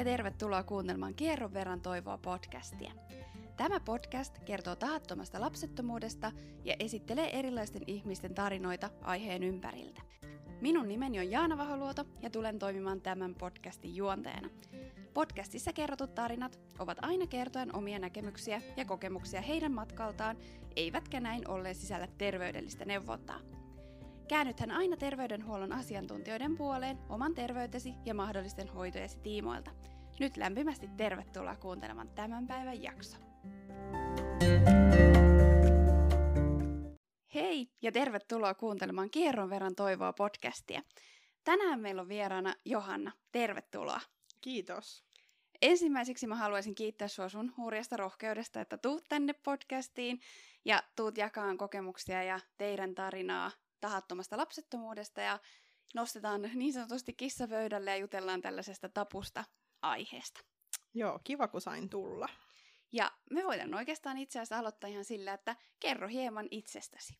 ja tervetuloa kuuntelemaan Kierron verran toivoa podcastia. Tämä podcast kertoo tahattomasta lapsettomuudesta ja esittelee erilaisten ihmisten tarinoita aiheen ympäriltä. Minun nimeni on Jaana Vaholuoto ja tulen toimimaan tämän podcastin juonteena. Podcastissa kerrotut tarinat ovat aina kertoen omia näkemyksiä ja kokemuksia heidän matkaltaan, eivätkä näin ollen sisällä terveydellistä neuvontaa. Käännythän aina terveydenhuollon asiantuntijoiden puoleen oman terveytesi ja mahdollisten hoitojesi tiimoilta. Nyt lämpimästi tervetuloa kuuntelemaan tämän päivän jakso. Hei ja tervetuloa kuuntelemaan Kierron verran toivoa podcastia. Tänään meillä on vieraana Johanna. Tervetuloa. Kiitos. Ensimmäiseksi mä haluaisin kiittää sua sun hurjasta rohkeudesta, että tuut tänne podcastiin ja tuut jakaan kokemuksia ja teidän tarinaa tahattomasta lapsettomuudesta ja nostetaan niin sanotusti kissapöydälle ja jutellaan tällaisesta tapusta aiheesta. Joo, kiva kun sain tulla. Ja me voidaan oikeastaan itse asiassa aloittaa ihan sillä, että kerro hieman itsestäsi.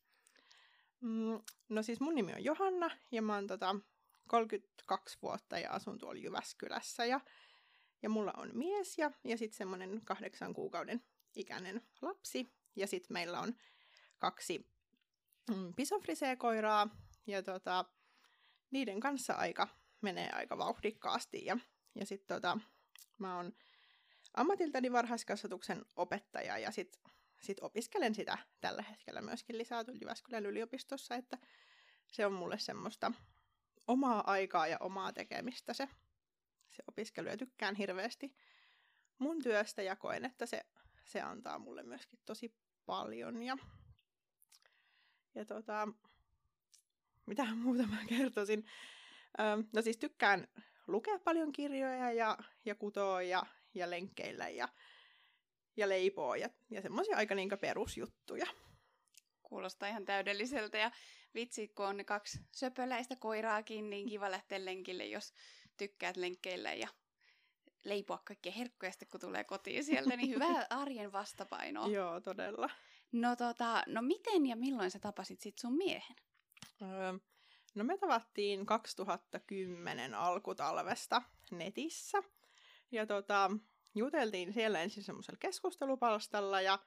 Mm, no siis mun nimi on Johanna ja mä oon tota 32 vuotta ja asun tuolla Jyväskylässä ja, ja mulla on mies ja, ja sitten semmoinen kahdeksan kuukauden ikäinen lapsi ja sitten meillä on kaksi mm, pisofrisee-koiraa ja tota, niiden kanssa aika menee aika vauhdikkaasti ja, ja sitten tota, mä oon ammatiltani varhaiskasvatuksen opettaja ja sitten sit opiskelen sitä tällä hetkellä myöskin lisää Jyväskylän yliopistossa, että se on mulle semmoista omaa aikaa ja omaa tekemistä se, se opiskelu ja tykkään hirveästi mun työstä ja koen, että se, se antaa mulle myöskin tosi paljon ja, ja tota, mitä muuta mä kertoisin. Öö, no siis tykkään lukea paljon kirjoja ja, ja kutoa ja, ja lenkkeillä ja, ja leipoo ja, ja semmoisia aika niinkä perusjuttuja. Kuulostaa ihan täydelliseltä ja vitsi, kun on ne kaksi söpöläistä koiraakin, niin kiva lähteä lenkille, jos tykkäät lenkkeillä ja leipoa kaikkia herkkuja sitten, kun tulee kotiin sieltä, niin hyvä arjen vastapaino. Joo, todella. No, tota, no miten ja milloin sä tapasit sit sun miehen? Öö, no me tavattiin 2010 alkutalvesta netissä. Ja tota, juteltiin siellä ensin semmoisella keskustelupalstalla ja,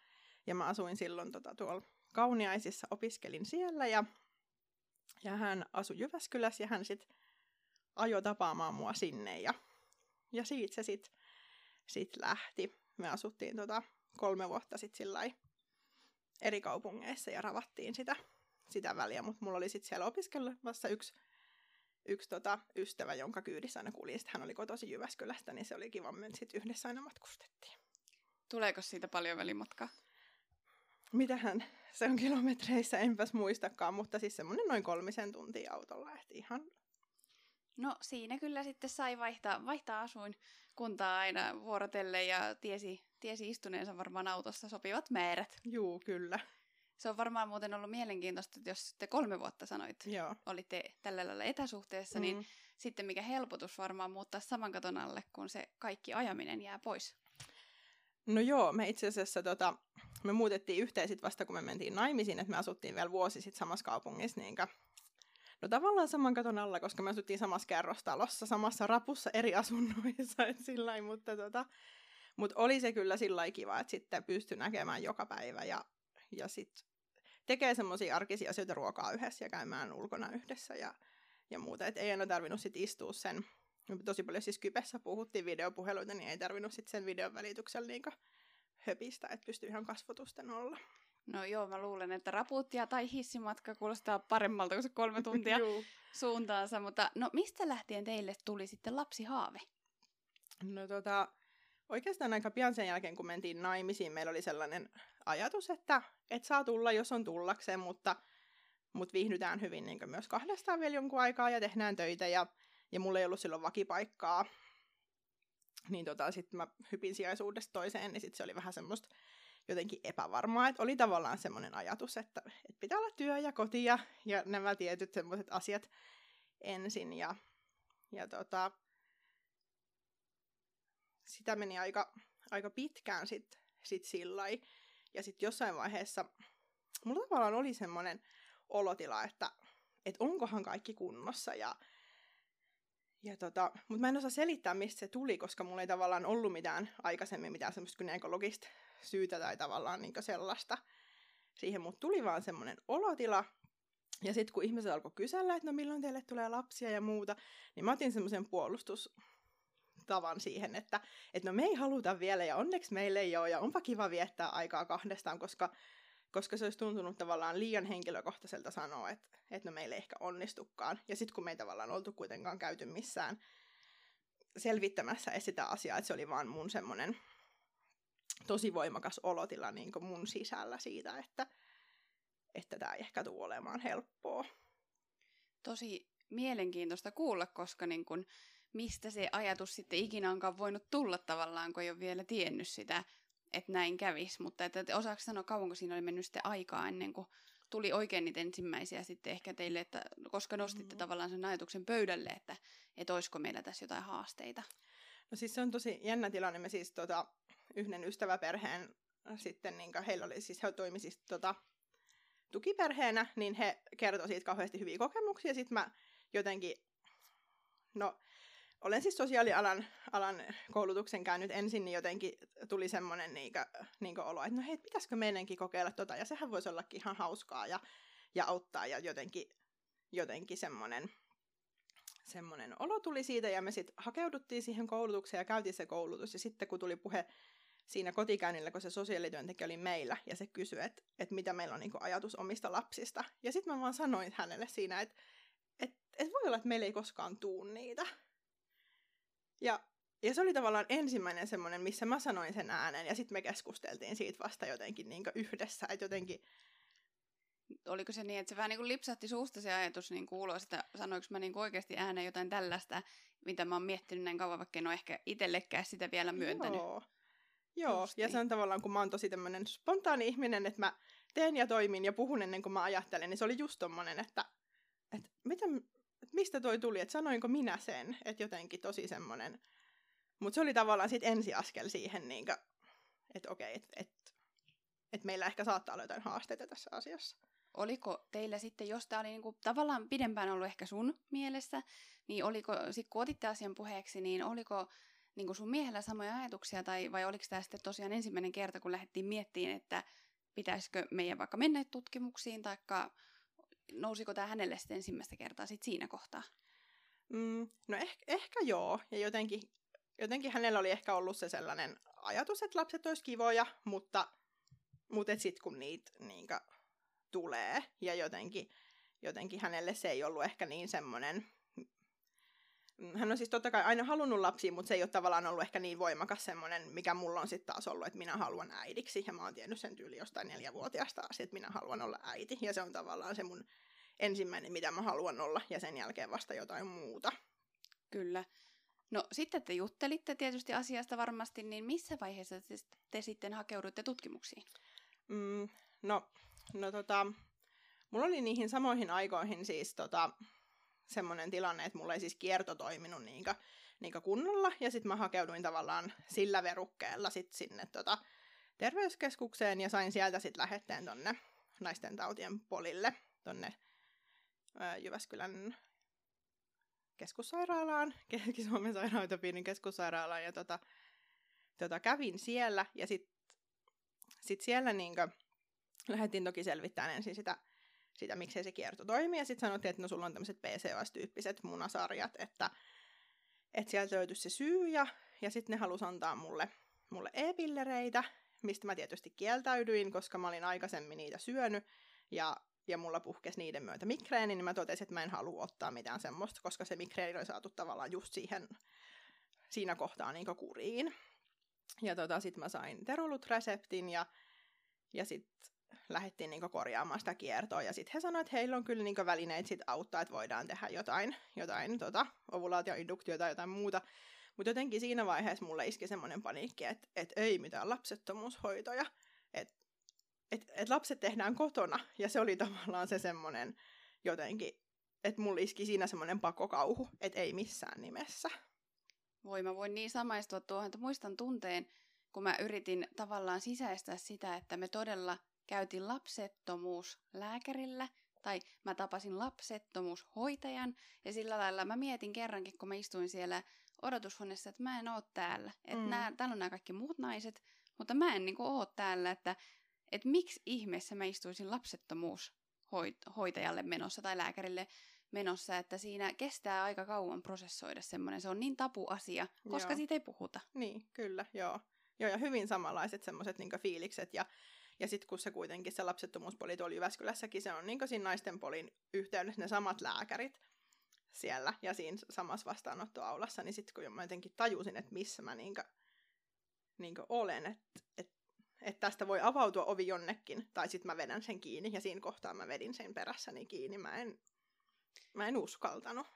ja mä asuin silloin tota, tuolla Kauniaisissa, opiskelin siellä ja, ja hän asui Jyväskylässä ja hän sitten ajoi tapaamaan mua sinne ja, ja siitä se sitten sit lähti. Me asuttiin tota, kolme vuotta sitten eri kaupungeissa ja ravattiin sitä, sitä väliä, mutta mulla oli sitten siellä opiskelevassa yksi yksi tota, ystävä, jonka kyydissä aina kulin, hän oli kotosi Jyväskylästä, niin se oli kiva, että sitten yhdessä aina matkustettiin. Tuleeko siitä paljon välimatkaa? Mitähän se on kilometreissä, enpäs muistakaan, mutta siis semmoinen noin kolmisen tuntia autolla, että ihan... No siinä kyllä sitten sai vaihtaa, vaihtaa asuin kuntaa aina vuorotelle ja tiesi, tiesi istuneensa varmaan autossa sopivat määrät. Juu, kyllä. Se on varmaan muuten ollut mielenkiintoista, että jos te kolme vuotta sanoit, Joo. olitte tällä lailla etäsuhteessa, niin mm. niin sitten mikä helpotus varmaan muuttaa saman katon alle, kun se kaikki ajaminen jää pois. No joo, me itse asiassa tota, me muutettiin yhteen sit vasta, kun me mentiin naimisiin, että me asuttiin vielä vuosi sitten samassa kaupungissa, niinkä No tavallaan saman katon alla, koska me asuttiin samassa kerrostalossa, samassa rapussa eri asunnoissa, et sillai, mutta tota, mut oli se kyllä sillä kiva, että sitten pystyi näkemään joka päivä ja, ja sitten tekee semmoisia arkisia asioita ruokaa yhdessä ja käymään ulkona yhdessä ja, ja muuta. Et ei aina tarvinnut sit istua sen, tosi paljon siis Kypessä puhuttiin videopuheluita, niin ei tarvinnut sit sen videon välityksellä niinku höpistä, että pystyy ihan kasvotusten olla. No joo, mä luulen, että raputtia tai hissimatka kuulostaa paremmalta kuin se kolme tuntia suuntaansa, mutta no mistä lähtien teille tuli sitten lapsihaave? No tota, oikeastaan aika pian sen jälkeen, kun mentiin naimisiin, meillä oli sellainen ajatus, että et saa tulla, jos on tullakseen, mutta, mutta viihdytään hyvin niin myös kahdestaan vielä jonkun aikaa ja tehdään töitä ja, ja mulla ei ollut silloin vakipaikkaa. Niin tota, sitten mä hypin sijaisuudesta toiseen, niin sitten se oli vähän semmoista jotenkin epävarmaa, että oli tavallaan semmoinen ajatus, että, että pitää olla työ ja koti ja, ja nämä tietyt semmoiset asiat ensin ja, ja tota, sitä meni aika, aika pitkään sitten sit sillä Ja sitten jossain vaiheessa mulla tavallaan oli semmoinen olotila, että et onkohan kaikki kunnossa ja, ja tota, mutta mä en osaa selittää, mistä se tuli, koska mulla ei tavallaan ollut mitään aikaisemmin mitään semmoista gynekologista syytä tai tavallaan niin sellaista. Siihen, mutta tuli vaan semmoinen olotila, ja sitten kun ihmiset alkoi kysellä, että no milloin teille tulee lapsia ja muuta, niin mä otin semmoisen puolustustavan siihen, että, että no me ei haluta vielä ja onneksi meille ei ole ja onpa kiva viettää aikaa kahdestaan, koska, koska se olisi tuntunut tavallaan liian henkilökohtaiselta sanoa, että, että no meille ei ehkä onnistukaan. Ja sitten kun me ei tavallaan oltu kuitenkaan käyty missään selvittämässä sitä asiaa, että se oli vaan mun semmoinen tosi voimakas olotila niin mun sisällä siitä, että, että tämä ei ehkä tule olemaan helppoa. Tosi mielenkiintoista kuulla, koska niin kun, mistä se ajatus sitten ikinä onkaan voinut tulla tavallaan, kun ei ole vielä tiennyt sitä, että näin kävisi. Mutta että, osaako sanoa, kauanko siinä oli mennyt sitten aikaa ennen kuin tuli oikein niitä ensimmäisiä sitten ehkä teille, että koska nostitte mm. tavallaan sen ajatuksen pöydälle, että, että olisiko meillä tässä jotain haasteita? No siis se on tosi jännä tilanne. Me siis tota, yhden ystäväperheen sitten, niin heillä oli siis, he toimi siis tota, tukiperheenä, niin he kertoi siitä kauheasti hyviä kokemuksia. Sitten mä jotenkin, no olen siis sosiaalialan alan koulutuksen käynyt ensin, niin jotenkin tuli semmoinen niinkö, niinkö olo, että no hei, pitäisikö meidänkin kokeilla tota, ja sehän voisi ollakin ihan hauskaa ja, ja auttaa, ja jotenkin, jotenkin semmoinen, semmoinen olo tuli siitä, ja me sitten hakeuduttiin siihen koulutukseen ja käytiin se koulutus, ja sitten kun tuli puhe siinä kotikäynnillä, kun se sosiaalityöntekijä oli meillä, ja se kysyi, että, että mitä meillä on niin ajatus omista lapsista. Ja sitten mä vaan sanoin hänelle siinä, että, että, että voi olla, että meillä ei koskaan tuu niitä. Ja, ja se oli tavallaan ensimmäinen semmoinen, missä mä sanoin sen äänen, ja sitten me keskusteltiin siitä vasta jotenkin niin yhdessä, että jotenkin... Oliko se niin, että se vähän niin kuin lipsahti suusta se ajatus niin ulos, että sanoinko mä niin oikeasti ääneen jotain tällaista, mitä mä oon miettinyt näin kauan, vaikka en ole ehkä itsellekään sitä vielä myöntänyt. Joo, Joo, ja niin. se on tavallaan, kun mä oon tosi tämmöinen spontaani ihminen, että mä teen ja toimin ja puhun ennen kuin mä ajattelen, niin se oli just tommonen, että, että mitä, mistä toi tuli, että sanoinko minä sen, että jotenkin tosi semmoinen. Mutta se oli tavallaan sitten ensiaskel siihen, niin että okei, että et, et meillä ehkä saattaa olla jotain haasteita tässä asiassa. Oliko teillä sitten, jos tämä oli niinku tavallaan pidempään ollut ehkä sun mielessä, niin oliko, sit kun otitte asian puheeksi, niin oliko niin kuin sun miehellä samoja ajatuksia, tai vai oliko tämä sitten tosiaan ensimmäinen kerta, kun lähdettiin miettimään, että pitäisikö meidän vaikka mennä tutkimuksiin, tai nousiko tämä hänelle sitten ensimmäistä kertaa sitten siinä kohtaa? Mm, no ehkä, ehkä joo, ja jotenkin, jotenkin hänellä oli ehkä ollut se sellainen ajatus, että lapset olisi kivoja, mutta, mutta sitten kun niitä niinkä, tulee, ja jotenkin, jotenkin hänelle se ei ollut ehkä niin semmoinen Mm, hän on siis totta kai aina halunnut lapsia, mutta se ei ole tavallaan ollut ehkä niin voimakas semmoinen, mikä mulla on sitten taas ollut, että minä haluan äidiksi. Ja mä oon tiennyt sen tyyli jostain neljävuotiaasta asti, että minä haluan olla äiti. Ja se on tavallaan se mun ensimmäinen, mitä mä haluan olla, ja sen jälkeen vasta jotain muuta. Kyllä. No sitten te juttelitte tietysti asiasta varmasti, niin missä vaiheessa te, te sitten hakeuduitte tutkimuksiin? Mm, no, no tota, mulla oli niihin samoihin aikoihin siis tota, semmoinen tilanne, että mulla ei siis kierto toiminut niinkä, niinkä kunnolla, ja sitten mä hakeuduin tavallaan sillä verukkeella sit sinne tota, terveyskeskukseen, ja sain sieltä sitten lähetteen tonne naisten tautien polille, tonne ää, Jyväskylän keskussairaalaan, Keski-Suomen sairaanhoitopiirin keskussairaalaan, ja tota, tota, kävin siellä, ja sitten sit siellä niinkö, lähdettiin toki selvittämään ensin sitä sitä, miksei se kierto toimi. Ja sitten sanottiin, että no sulla on tämmöiset PCOS-tyyppiset munasarjat, että, että sieltä löytyisi se syy. Ja, ja sitten ne halusi antaa mulle, mulle e-pillereitä, mistä mä tietysti kieltäydyin, koska mä olin aikaisemmin niitä syönyt. Ja, ja mulla puhkesi niiden myötä migreeni, niin mä totesin, että mä en halua ottaa mitään semmoista, koska se migreeni oli saatu tavallaan just siihen, siinä kohtaa niin kuriin. Ja tota, sitten mä sain Terolut-reseptin ja, ja sitten lähdettiin niinku korjaamaan sitä kiertoa. Ja sitten he sanoivat, että heillä on kyllä niinku välineitä sit auttaa, että voidaan tehdä jotain, jotain tota, ovulaatioinduktiota tai jotain muuta. Mutta jotenkin siinä vaiheessa mulle iski semmoinen paniikki, että et ei mitään lapsettomuushoitoja. Että et, et lapset tehdään kotona. Ja se oli tavallaan se semmoinen jotenkin, että mulle iski siinä semmoinen pakokauhu, että ei missään nimessä. Voi, mä voin niin samaistua tuohon, että muistan tunteen, kun mä yritin tavallaan sisäistää sitä, että me todella käytiin lapsettomuus lääkärillä tai mä tapasin lapsettomuushoitajan, ja sillä lailla mä mietin kerrankin, kun mä istuin siellä odotushuoneessa, että mä en oo täällä. Että mm. nää, täällä on nämä kaikki muut naiset, mutta mä en niinku oo täällä, että et miksi ihmeessä mä istuisin lapsettomuushoitajalle menossa tai lääkärille menossa, että siinä kestää aika kauan prosessoida semmoinen. Se on niin tapu asia, koska joo. siitä ei puhuta. Niin, kyllä, joo. Joo, ja hyvin samanlaiset semmoiset niin fiilikset. Ja, ja sitten kun se kuitenkin se lapsettomuuspoli tuolla Jyväskylässäkin, se on niin siinä naisten polin yhteydessä ne samat lääkärit siellä ja siinä samassa vastaanottoaulassa, niin sitten kun mä jotenkin tajusin, että missä mä niin kuin, niin olen, että et, et tästä voi avautua ovi jonnekin, tai sitten mä vedän sen kiinni, ja siinä kohtaa mä vedin sen perässäni kiinni. Mä en, mä en uskaltanut.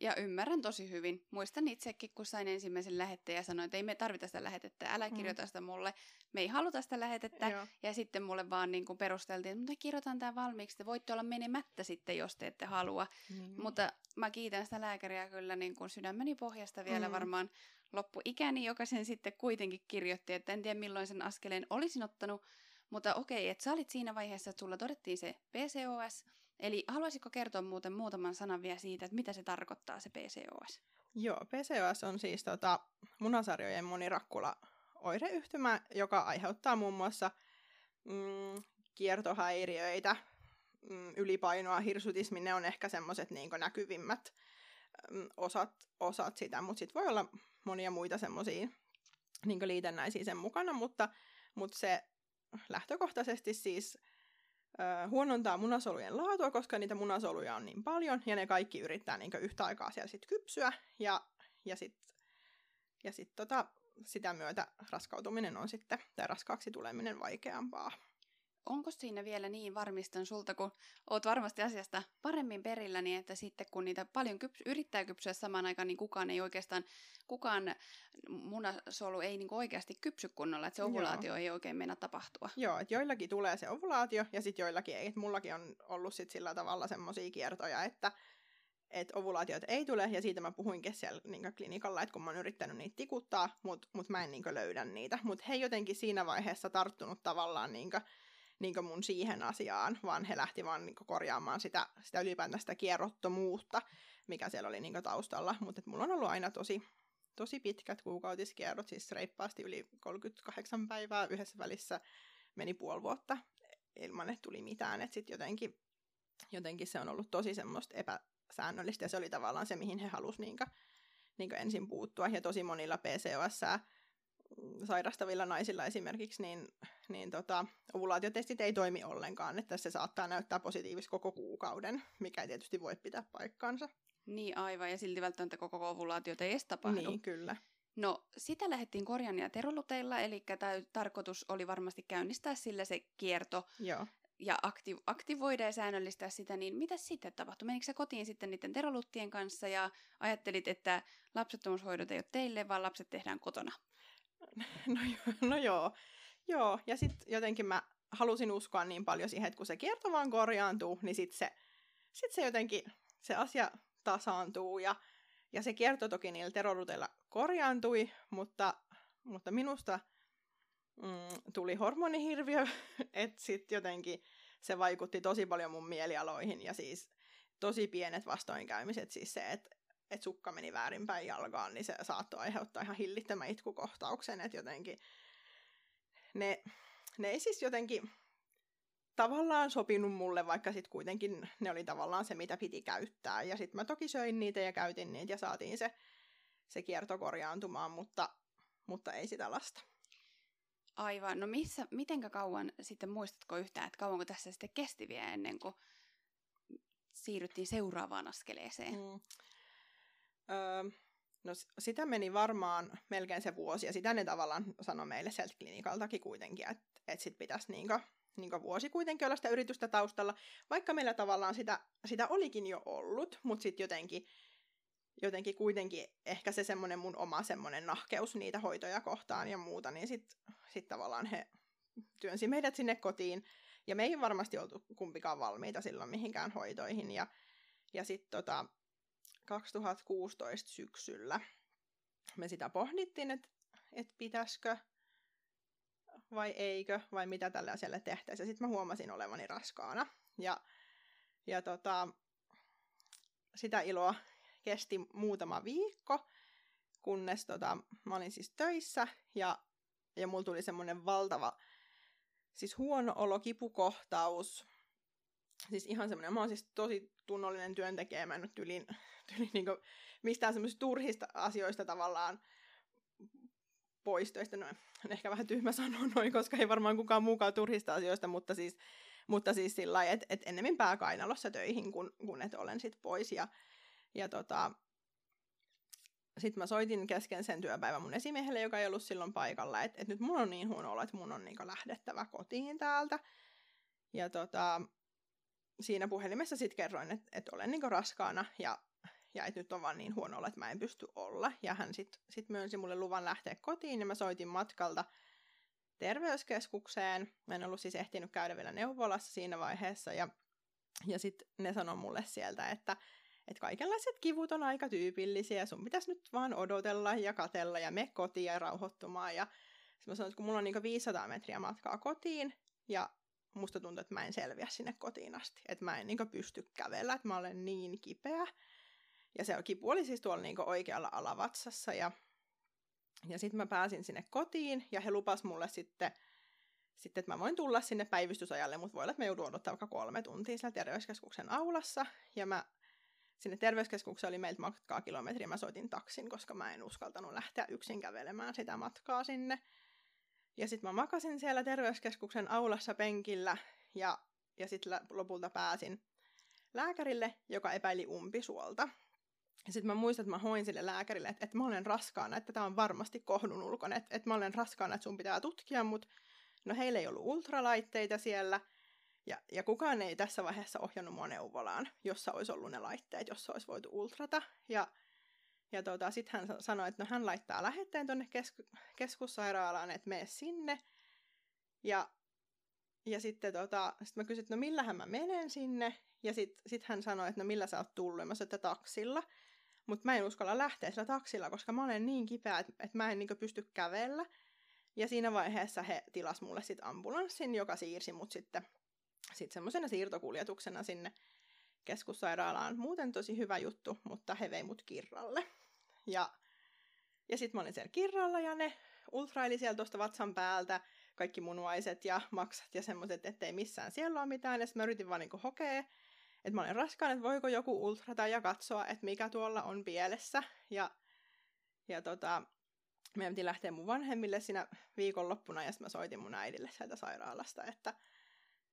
Ja ymmärrän tosi hyvin. Muistan itsekin, kun sain ensimmäisen lähetteen ja sanoin, että ei me tarvita sitä lähetettä, älä mm. kirjoita sitä mulle. Me ei haluta sitä lähetettä. Joo. Ja sitten mulle vaan niin kuin perusteltiin, että mutta kirjoitan tämä valmiiksi, te voitte olla menemättä sitten, jos te ette halua. Mm. Mutta mä kiitän sitä lääkäriä kyllä niin kuin sydämeni pohjasta vielä mm. varmaan loppuikäni, joka sen sitten kuitenkin kirjoitti, että en tiedä milloin sen askeleen olisin ottanut. Mutta okei, että sä olit siinä vaiheessa, että sulla todettiin se PCOS, Eli haluaisitko kertoa muuten muutaman sanan vielä siitä, että mitä se tarkoittaa se PCOS? Joo, PCOS on siis tota, munasarjojen monirakkula oireyhtymä, joka aiheuttaa muun muassa mm, kiertohäiriöitä, mm, ylipainoa, hirsutismi, ne on ehkä semmoiset niin näkyvimmät mm, osat, osat sitä, mutta sitten voi olla monia muita semmoisia niin liitännäisiä sen mukana, mutta, mutta se lähtökohtaisesti siis huonontaa munasolujen laatua, koska niitä munasoluja on niin paljon, ja ne kaikki yrittää niin yhtä aikaa siellä sit kypsyä, ja, ja sitten ja sit tota, sitä myötä raskautuminen on sitten, tai raskaaksi tuleminen vaikeampaa onko siinä vielä niin, varmistan sulta, kun oot varmasti asiasta paremmin perillä, niin että sitten kun niitä paljon kyps- yrittää kypsyä samaan aikaan, niin kukaan ei oikeastaan, kukaan munasolu ei niin oikeasti kypsy kunnolla, että se ovulaatio Joo. ei oikein mennä tapahtua. Joo, että joillakin tulee se ovulaatio ja sitten joillakin ei. mullakin on ollut sit sillä tavalla semmoisia kiertoja, että että ovulaatiot ei tule, ja siitä mä puhuinkin siellä niin klinikalla, että kun mä oon yrittänyt niitä tikuttaa, mutta mut mä en niin löydä niitä. Mutta he jotenkin siinä vaiheessa tarttunut tavallaan niin niin mun siihen asiaan, vaan he lähti vaan niin korjaamaan sitä, sitä ylipäätään sitä kierrottomuutta, mikä siellä oli niin taustalla. Mutta mulla on ollut aina tosi, tosi pitkät kuukautiskierrot, siis reippaasti yli 38 päivää yhdessä välissä meni puoli vuotta ilman, että tuli mitään. Että sitten jotenkin, jotenkin se on ollut tosi semmoista epäsäännöllistä ja se oli tavallaan se, mihin he halusivat niin niin ensin puuttua. Ja tosi monilla PCOS sairastavilla naisilla esimerkiksi, niin, niin tota, ovulaatiotestit ei toimi ollenkaan, että se saattaa näyttää positiivista koko kuukauden, mikä ei tietysti voi pitää paikkaansa. Niin aivan, ja silti välttämättä koko ovulaatiota ei edes tapahdu. Niin, kyllä. No, sitä lähdettiin korjan ja teroluteilla, eli tämä tarkoitus oli varmasti käynnistää sillä se kierto. Joo. Ja aktiv- aktivoida ja säännöllistää sitä, niin mitä sitten tapahtui? Menikö sä kotiin sitten niiden teroluttien kanssa ja ajattelit, että lapsettomuushoidot ei ole teille, vaan lapset tehdään kotona? No, no joo. Joo, ja sitten jotenkin mä halusin uskoa niin paljon siihen, että kun se kierto vaan korjaantuu, niin sitten se, sit se jotenkin, se asia tasaantuu. Ja, ja se kierto toki niillä terroruteilla korjaantui, mutta, mutta minusta mm, tuli hormonihirviö, että sitten jotenkin se vaikutti tosi paljon mun mielialoihin ja siis tosi pienet vastoinkäymiset, siis se, että että sukka meni väärinpäin jalkaan, niin se saattoi aiheuttaa ihan hillittömän itkukohtauksen, että jotenkin ne, ne ei siis jotenkin tavallaan sopinut mulle, vaikka sitten kuitenkin ne oli tavallaan se, mitä piti käyttää. Ja sitten mä toki söin niitä ja käytin niitä ja saatiin se, se kierto korjaantumaan, mutta, mutta ei sitä lasta. Aivan. No missä, mitenkä kauan sitten muistatko yhtään, että kauanko tässä sitten kesti vielä ennen kuin siirryttiin seuraavaan askeleeseen? Mm. Öö, no sitä meni varmaan melkein se vuosi, ja sitä ne tavallaan sanoi meille sieltä klinikaltakin kuitenkin, että et sit pitäisi niinku, niinku vuosi kuitenkin olla sitä yritystä taustalla, vaikka meillä tavallaan sitä, sitä olikin jo ollut, mutta sitten jotenkin, jotenkin kuitenkin ehkä se semmoinen mun oma semmoinen nahkeus niitä hoitoja kohtaan ja muuta, niin sitten sit tavallaan he työnsi meidät sinne kotiin, ja me ei varmasti oltu kumpikaan valmiita silloin mihinkään hoitoihin, ja, ja sitten tota, 2016 syksyllä me sitä pohdittiin, että et pitäisikö vai eikö, vai mitä tällä asialle tehtäisiin. Sitten mä huomasin olevani raskaana. Ja, ja tota, sitä iloa kesti muutama viikko, kunnes tota, mä olin siis töissä ja, ja mulla tuli semmoinen valtava, siis huono olo, kipukohtaus. Siis ihan semmoinen, mä oon siis tosi tunnollinen työntekijä, mä en nyt tyli, tyli niinku mistään semmoisista turhista asioista tavallaan pois töistä. No, on ehkä vähän tyhmä sanoa noin, koska ei varmaan kukaan muukaan turhista asioista, mutta siis, mutta siis sillä lailla, että et ennemmin pääkainalossa töihin, kun, kun et olen sit pois. Ja, ja tota, sitten mä soitin kesken sen työpäivän mun esimiehelle, joka ei ollut silloin paikalla, että et nyt mun on niin huono olo, että mun on niinku lähdettävä kotiin täältä. Ja tota, siinä puhelimessa sitten kerroin, että et olen niinku raskaana ja, ja että nyt on vaan niin huono olo, että mä en pysty olla. Ja hän sitten sit myönsi mulle luvan lähteä kotiin ja mä soitin matkalta terveyskeskukseen. Mä en ollut siis ehtinyt käydä vielä neuvolassa siinä vaiheessa ja, ja sitten ne sanoi mulle sieltä, että että kaikenlaiset kivut on aika tyypillisiä, sun pitäisi nyt vaan odotella ja katella ja me kotiin ja rauhoittumaan. Ja mä sanoin, että kun mulla on niinku 500 metriä matkaa kotiin ja musta tuntuu, että mä en selviä sinne kotiin asti. Että mä en niinku pysty kävellä, että mä olen niin kipeä. Ja se kipu oli siis tuolla niinku oikealla alavatsassa ja, ja sitten mä pääsin sinne kotiin ja he lupas mulle sitten, sitten, että mä voin tulla sinne päivystysajalle, mutta voi olla, että mä joudun odottaa vaikka kolme tuntia siellä terveyskeskuksen aulassa. Ja mä sinne terveyskeskukseen oli meiltä matkaa kilometriä. Mä soitin taksin, koska mä en uskaltanut lähteä yksin kävelemään sitä matkaa sinne. Ja sitten mä makasin siellä terveyskeskuksen aulassa penkillä ja, ja sitten lopulta pääsin lääkärille, joka epäili umpisuolta. Sitten mä muistan, että mä hoin sille lääkärille, että, että mä olen raskaana, että tämä on varmasti kohdun ulkona, että, että mä olen raskaana, että sun pitää tutkia, mutta no heillä ei ollut ultralaitteita siellä – ja, ja kukaan ei tässä vaiheessa ohjannut mua neuvolaan, jossa olisi ollut ne laitteet, jossa olisi voitu ultrata. Ja, ja tota, sitten hän sanoi, että no hän laittaa lähetteen tuonne kesku- keskussairaalaan, että mene sinne. Ja, ja sitten tota, sit mä kysyin, että no millähän mä menen sinne. Ja sitten sit hän sanoi, että no millä sä oot tullut. Mä sanoin, että taksilla. Mutta mä en uskalla lähteä sillä taksilla, koska mä olen niin kipeä, että, että mä en niin pysty kävellä. Ja siinä vaiheessa he tilas mulle sitten ambulanssin, joka siirsi mut sitten sitten semmoisena siirtokuljetuksena sinne keskussairaalaan. Muuten tosi hyvä juttu, mutta he vei mut kirralle. Ja, ja sitten mä olin siellä kirralla ja ne ultraili siellä tuosta vatsan päältä kaikki munuaiset ja maksat ja semmoiset, ettei missään siellä ole mitään. Ja mä yritin vaan niinku hokea, että mä olen raskaan, että voiko joku ultrata ja katsoa, että mikä tuolla on pielessä. Ja, ja tota, meidän piti lähteä mun vanhemmille siinä viikonloppuna ja sitten mä soitin mun äidille sieltä sairaalasta, että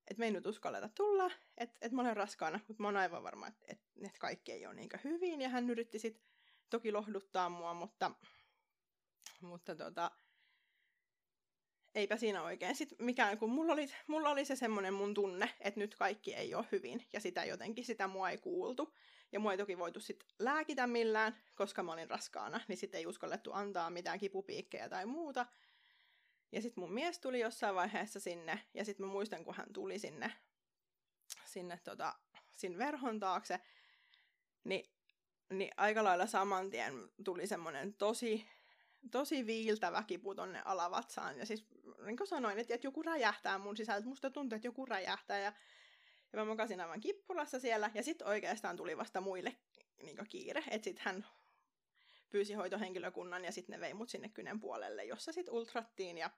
että me ei nyt uskalleta tulla, että et mä olen raskaana, mutta mä oon aivan varma, että et, et kaikki ei ole niinkö hyvin. Ja hän yritti sitten toki lohduttaa mua, mutta, mutta tota, eipä siinä oikein sit mikään, kun mulla oli, mulla oli se semmoinen mun tunne, että nyt kaikki ei ole hyvin, ja sitä jotenkin, sitä mua ei kuultu. Ja mua ei toki voitu sit lääkitä millään, koska mä olin raskaana, niin sitten ei uskallettu antaa mitään kipupiikkejä tai muuta. Ja sitten mun mies tuli jossain vaiheessa sinne, ja sitten mä muistan, kun hän tuli sinne, sinne tota, sinne verhon taakse, niin, niin aika lailla saman tien tuli semmoinen tosi, tosi viiltävä kipu tonne alavatsaan. Ja siis niin kuin sanoin, että, että joku räjähtää mun sisältä, musta tuntuu, että joku räjähtää. Ja, ja mä makasin aivan kippulassa siellä, ja sitten oikeastaan tuli vasta muille niin kiire. Että sitten hän pyysi hoitohenkilökunnan ja sitten ne vei mut sinne kynen puolelle, jossa sitten ultrattiin ja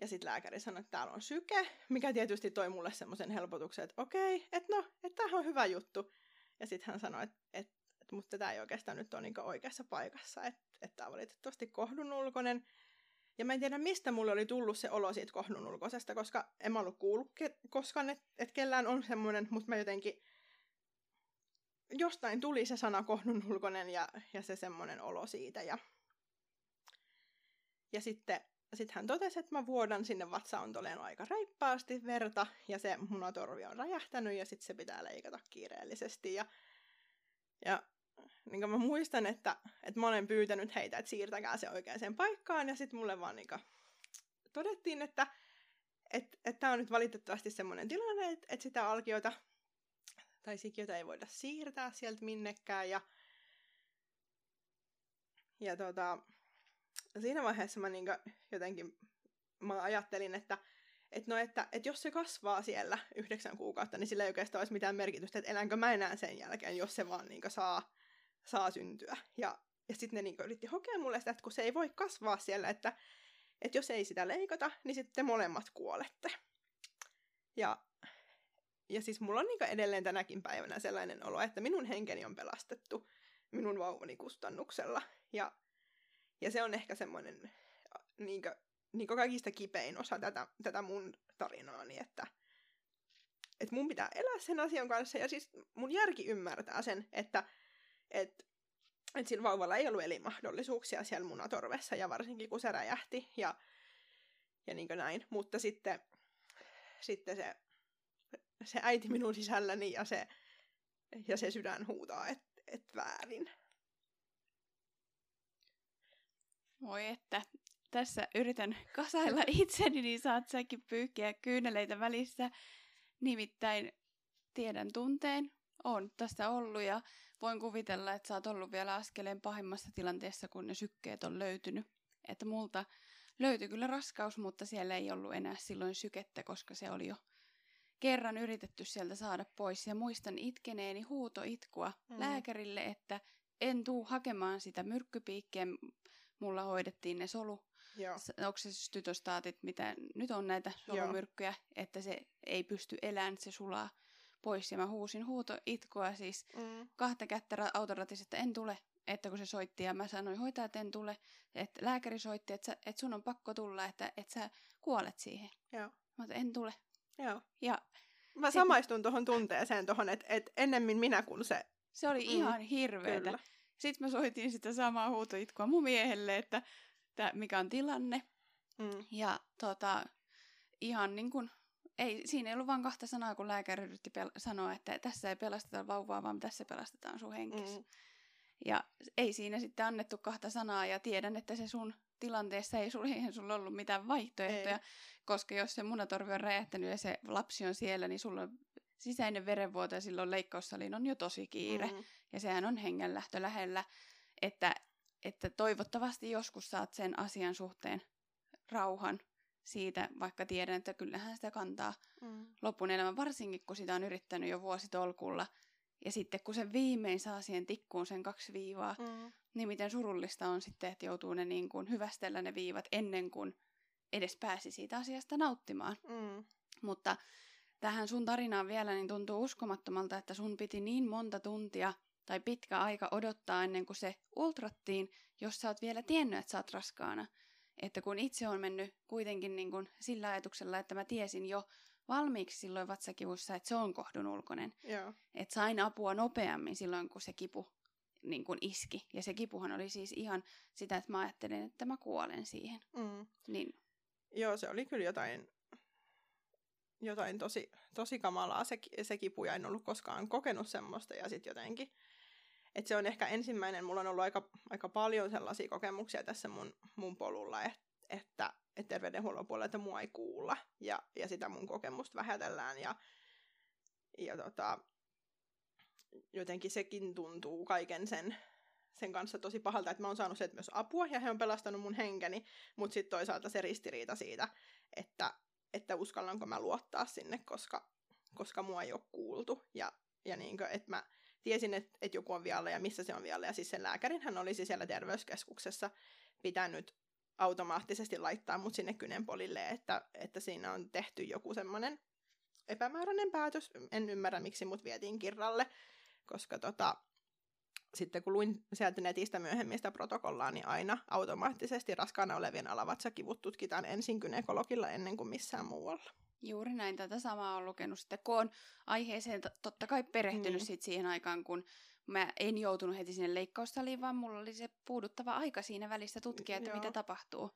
ja sitten lääkäri sanoi, että täällä on syke, mikä tietysti toi mulle semmoisen helpotuksen, että okei, että no, että tämä on hyvä juttu. Ja sitten hän sanoi, että, että, että mutta tämä ei oikeastaan nyt ole niin oikeassa paikassa, että, että tämä on valitettavasti kohdun ulkoinen. Ja mä en tiedä, mistä mulle oli tullut se olo siitä kohdun ulkoisesta, koska en mä ollut kuullut ke- koskaan, että, että kellään on semmoinen, mutta mä jotenkin jostain tuli se sana kohdun ulkoinen ja, ja se semmoinen olo siitä. Ja, ja sitten sitten hän totesi, että mä vuodan sinne vatsaontoleen aika reippaasti verta, ja se munatorvi on räjähtänyt, ja sitten se pitää leikata kiireellisesti. Ja, ja niin mä muistan, että, että mä olen pyytänyt heitä, että siirtäkää se oikeaan paikkaan, ja sitten mulle vaan niin todettiin, että että et tämä on nyt valitettavasti semmoinen tilanne, että et sitä alkiota tai sikiötä ei voida siirtää sieltä minnekään. Ja, ja tota, siinä vaiheessa mä niinku jotenkin mä ajattelin, että että no, että, että jos se kasvaa siellä yhdeksän kuukautta, niin sillä ei oikeastaan olisi mitään merkitystä, että elänkö mä enää sen jälkeen, jos se vaan niin saa, saa syntyä. Ja, ja sitten ne niin yritti hokea mulle sitä, että kun se ei voi kasvaa siellä, että, että jos ei sitä leikata, niin sitten molemmat kuolette. Ja, ja siis mulla on niin edelleen tänäkin päivänä sellainen olo, että minun henkeni on pelastettu minun vauvani kustannuksella. Ja, ja se on ehkä semmoinen niin kuin, niin kuin kaikista kipein osa tätä, tätä mun tarinaani, että, että mun pitää elää sen asian kanssa, ja siis mun järki ymmärtää sen, että, että, että sillä vauvalla ei ollut elinmahdollisuuksia siellä munatorvessa, ja varsinkin kun se räjähti, ja, ja niin näin, mutta sitten, sitten se, se äiti minun sisälläni, ja se, ja se sydän huutaa, että et väärin. Voi että, tässä yritän kasailla itseni, niin saat säkin pyykkiä kyyneleitä välissä. Nimittäin tiedän tunteen, on tässä ollut ja voin kuvitella, että sä oot ollut vielä askeleen pahimmassa tilanteessa, kun ne sykkeet on löytynyt. Että multa löytyi kyllä raskaus, mutta siellä ei ollut enää silloin sykettä, koska se oli jo kerran yritetty sieltä saada pois. Ja muistan itkeneeni huutoitkua mm. lääkärille, että en tuu hakemaan sitä myrkkypiikkiä. Mulla hoidettiin ne solu Joo. oksistytostaatit, mitä nyt on näitä solumyrkkyjä, Joo. että se ei pysty elämään, se sulaa pois. Ja mä huusin huuto itkua siis mm. kahta kättä autoratissa, että en tule. Että kun se soitti ja mä sanoin hoitaa, että en tule, että lääkäri soitti, että, sä, että sun on pakko tulla, että, että sä kuolet siihen. Joo. Mä että en tule. Joo. Ja Mä sit... samaistun tuohon tunteeseen tuohon, että et ennemmin minä kuin se. Se oli mm, ihan hirveetä. Kyllä. Sitten mä soitin sitä samaa huutoitkua mun miehelle, että että mikä on tilanne. Mm. Ja tota, ihan niin kuin, ei, siinä ei ollut vain kahta sanaa, kun lääkäri yritti pel- sanoa, että tässä ei pelasteta vauvaa, vaan tässä pelastetaan sun henkis. Mm. Ja ei siinä sitten annettu kahta sanaa, ja tiedän, että se sun tilanteessa ei sulla, ei sulla ollut mitään vaihtoehtoja, ei. koska jos se munatorvi on räjähtänyt ja se lapsi on siellä, niin sulla on sisäinen verenvuoto ja silloin leikkaussaliin on jo tosi kiire. Mm. Ja sehän on hengenlähtö lähellä, että että toivottavasti joskus saat sen asian suhteen rauhan siitä, vaikka tiedän, että kyllähän sitä kantaa mm. lopun elämän, varsinkin kun sitä on yrittänyt jo vuositolkulla. Ja sitten kun se viimein saa siihen tikkuun sen kaksi viivaa, mm. niin miten surullista on sitten, että joutuu ne niin kuin hyvästellä ne viivat ennen kuin edes pääsi siitä asiasta nauttimaan. Mm. Mutta tähän sun tarinaan vielä niin tuntuu uskomattomalta, että sun piti niin monta tuntia tai pitkä aika odottaa ennen kuin se ultrattiin, jos sä oot vielä tiennyt, että sä oot raskaana. Että kun itse on mennyt kuitenkin niin kuin sillä ajatuksella, että mä tiesin jo valmiiksi silloin vatsakivussa, että se on kohdun ulkoinen. Että sain apua nopeammin silloin, kun se kipu niin kuin iski. Ja se kipuhan oli siis ihan sitä, että mä ajattelin, että mä kuolen siihen. Mm. Niin. Joo, se oli kyllä jotain, jotain tosi, tosi kamalaa. Se, se kipu, ja en ollut koskaan kokenut semmoista, ja sitten jotenkin et se on ehkä ensimmäinen, mulla on ollut aika, aika paljon sellaisia kokemuksia tässä mun, mun polulla, et, että, että terveydenhuollon puolella, että mua ei kuulla ja, ja sitä mun kokemusta vähätellään ja, ja tota, jotenkin sekin tuntuu kaiken sen, sen kanssa tosi pahalta, että mä oon saanut sieltä myös apua ja he on pelastanut mun henkeni, mutta sitten toisaalta se ristiriita siitä, että, että uskallanko mä luottaa sinne, koska, koska mua ei ole kuultu ja, ja niinkö, että mä tiesin, että, että joku on vialla ja missä se on vialla. Ja siis sen lääkärin hän olisi siellä terveyskeskuksessa pitänyt automaattisesti laittaa mut sinne kynenpolille, että, että siinä on tehty joku semmoinen epämääräinen päätös. En ymmärrä, miksi mut vietiin kirralle, koska tota, sitten kun luin sieltä netistä myöhemmin sitä protokollaa, niin aina automaattisesti raskaana olevien alavatsakivut tutkitaan ensin kynekologilla ennen kuin missään muualla. Juuri näin, tätä samaa on lukenut sitten, kun on aiheeseen totta kai perehtynyt mm. sit siihen aikaan, kun mä en joutunut heti sinne leikkaussaliin, vaan mulla oli se puuduttava aika siinä välissä tutkia, että Joo. mitä tapahtuu.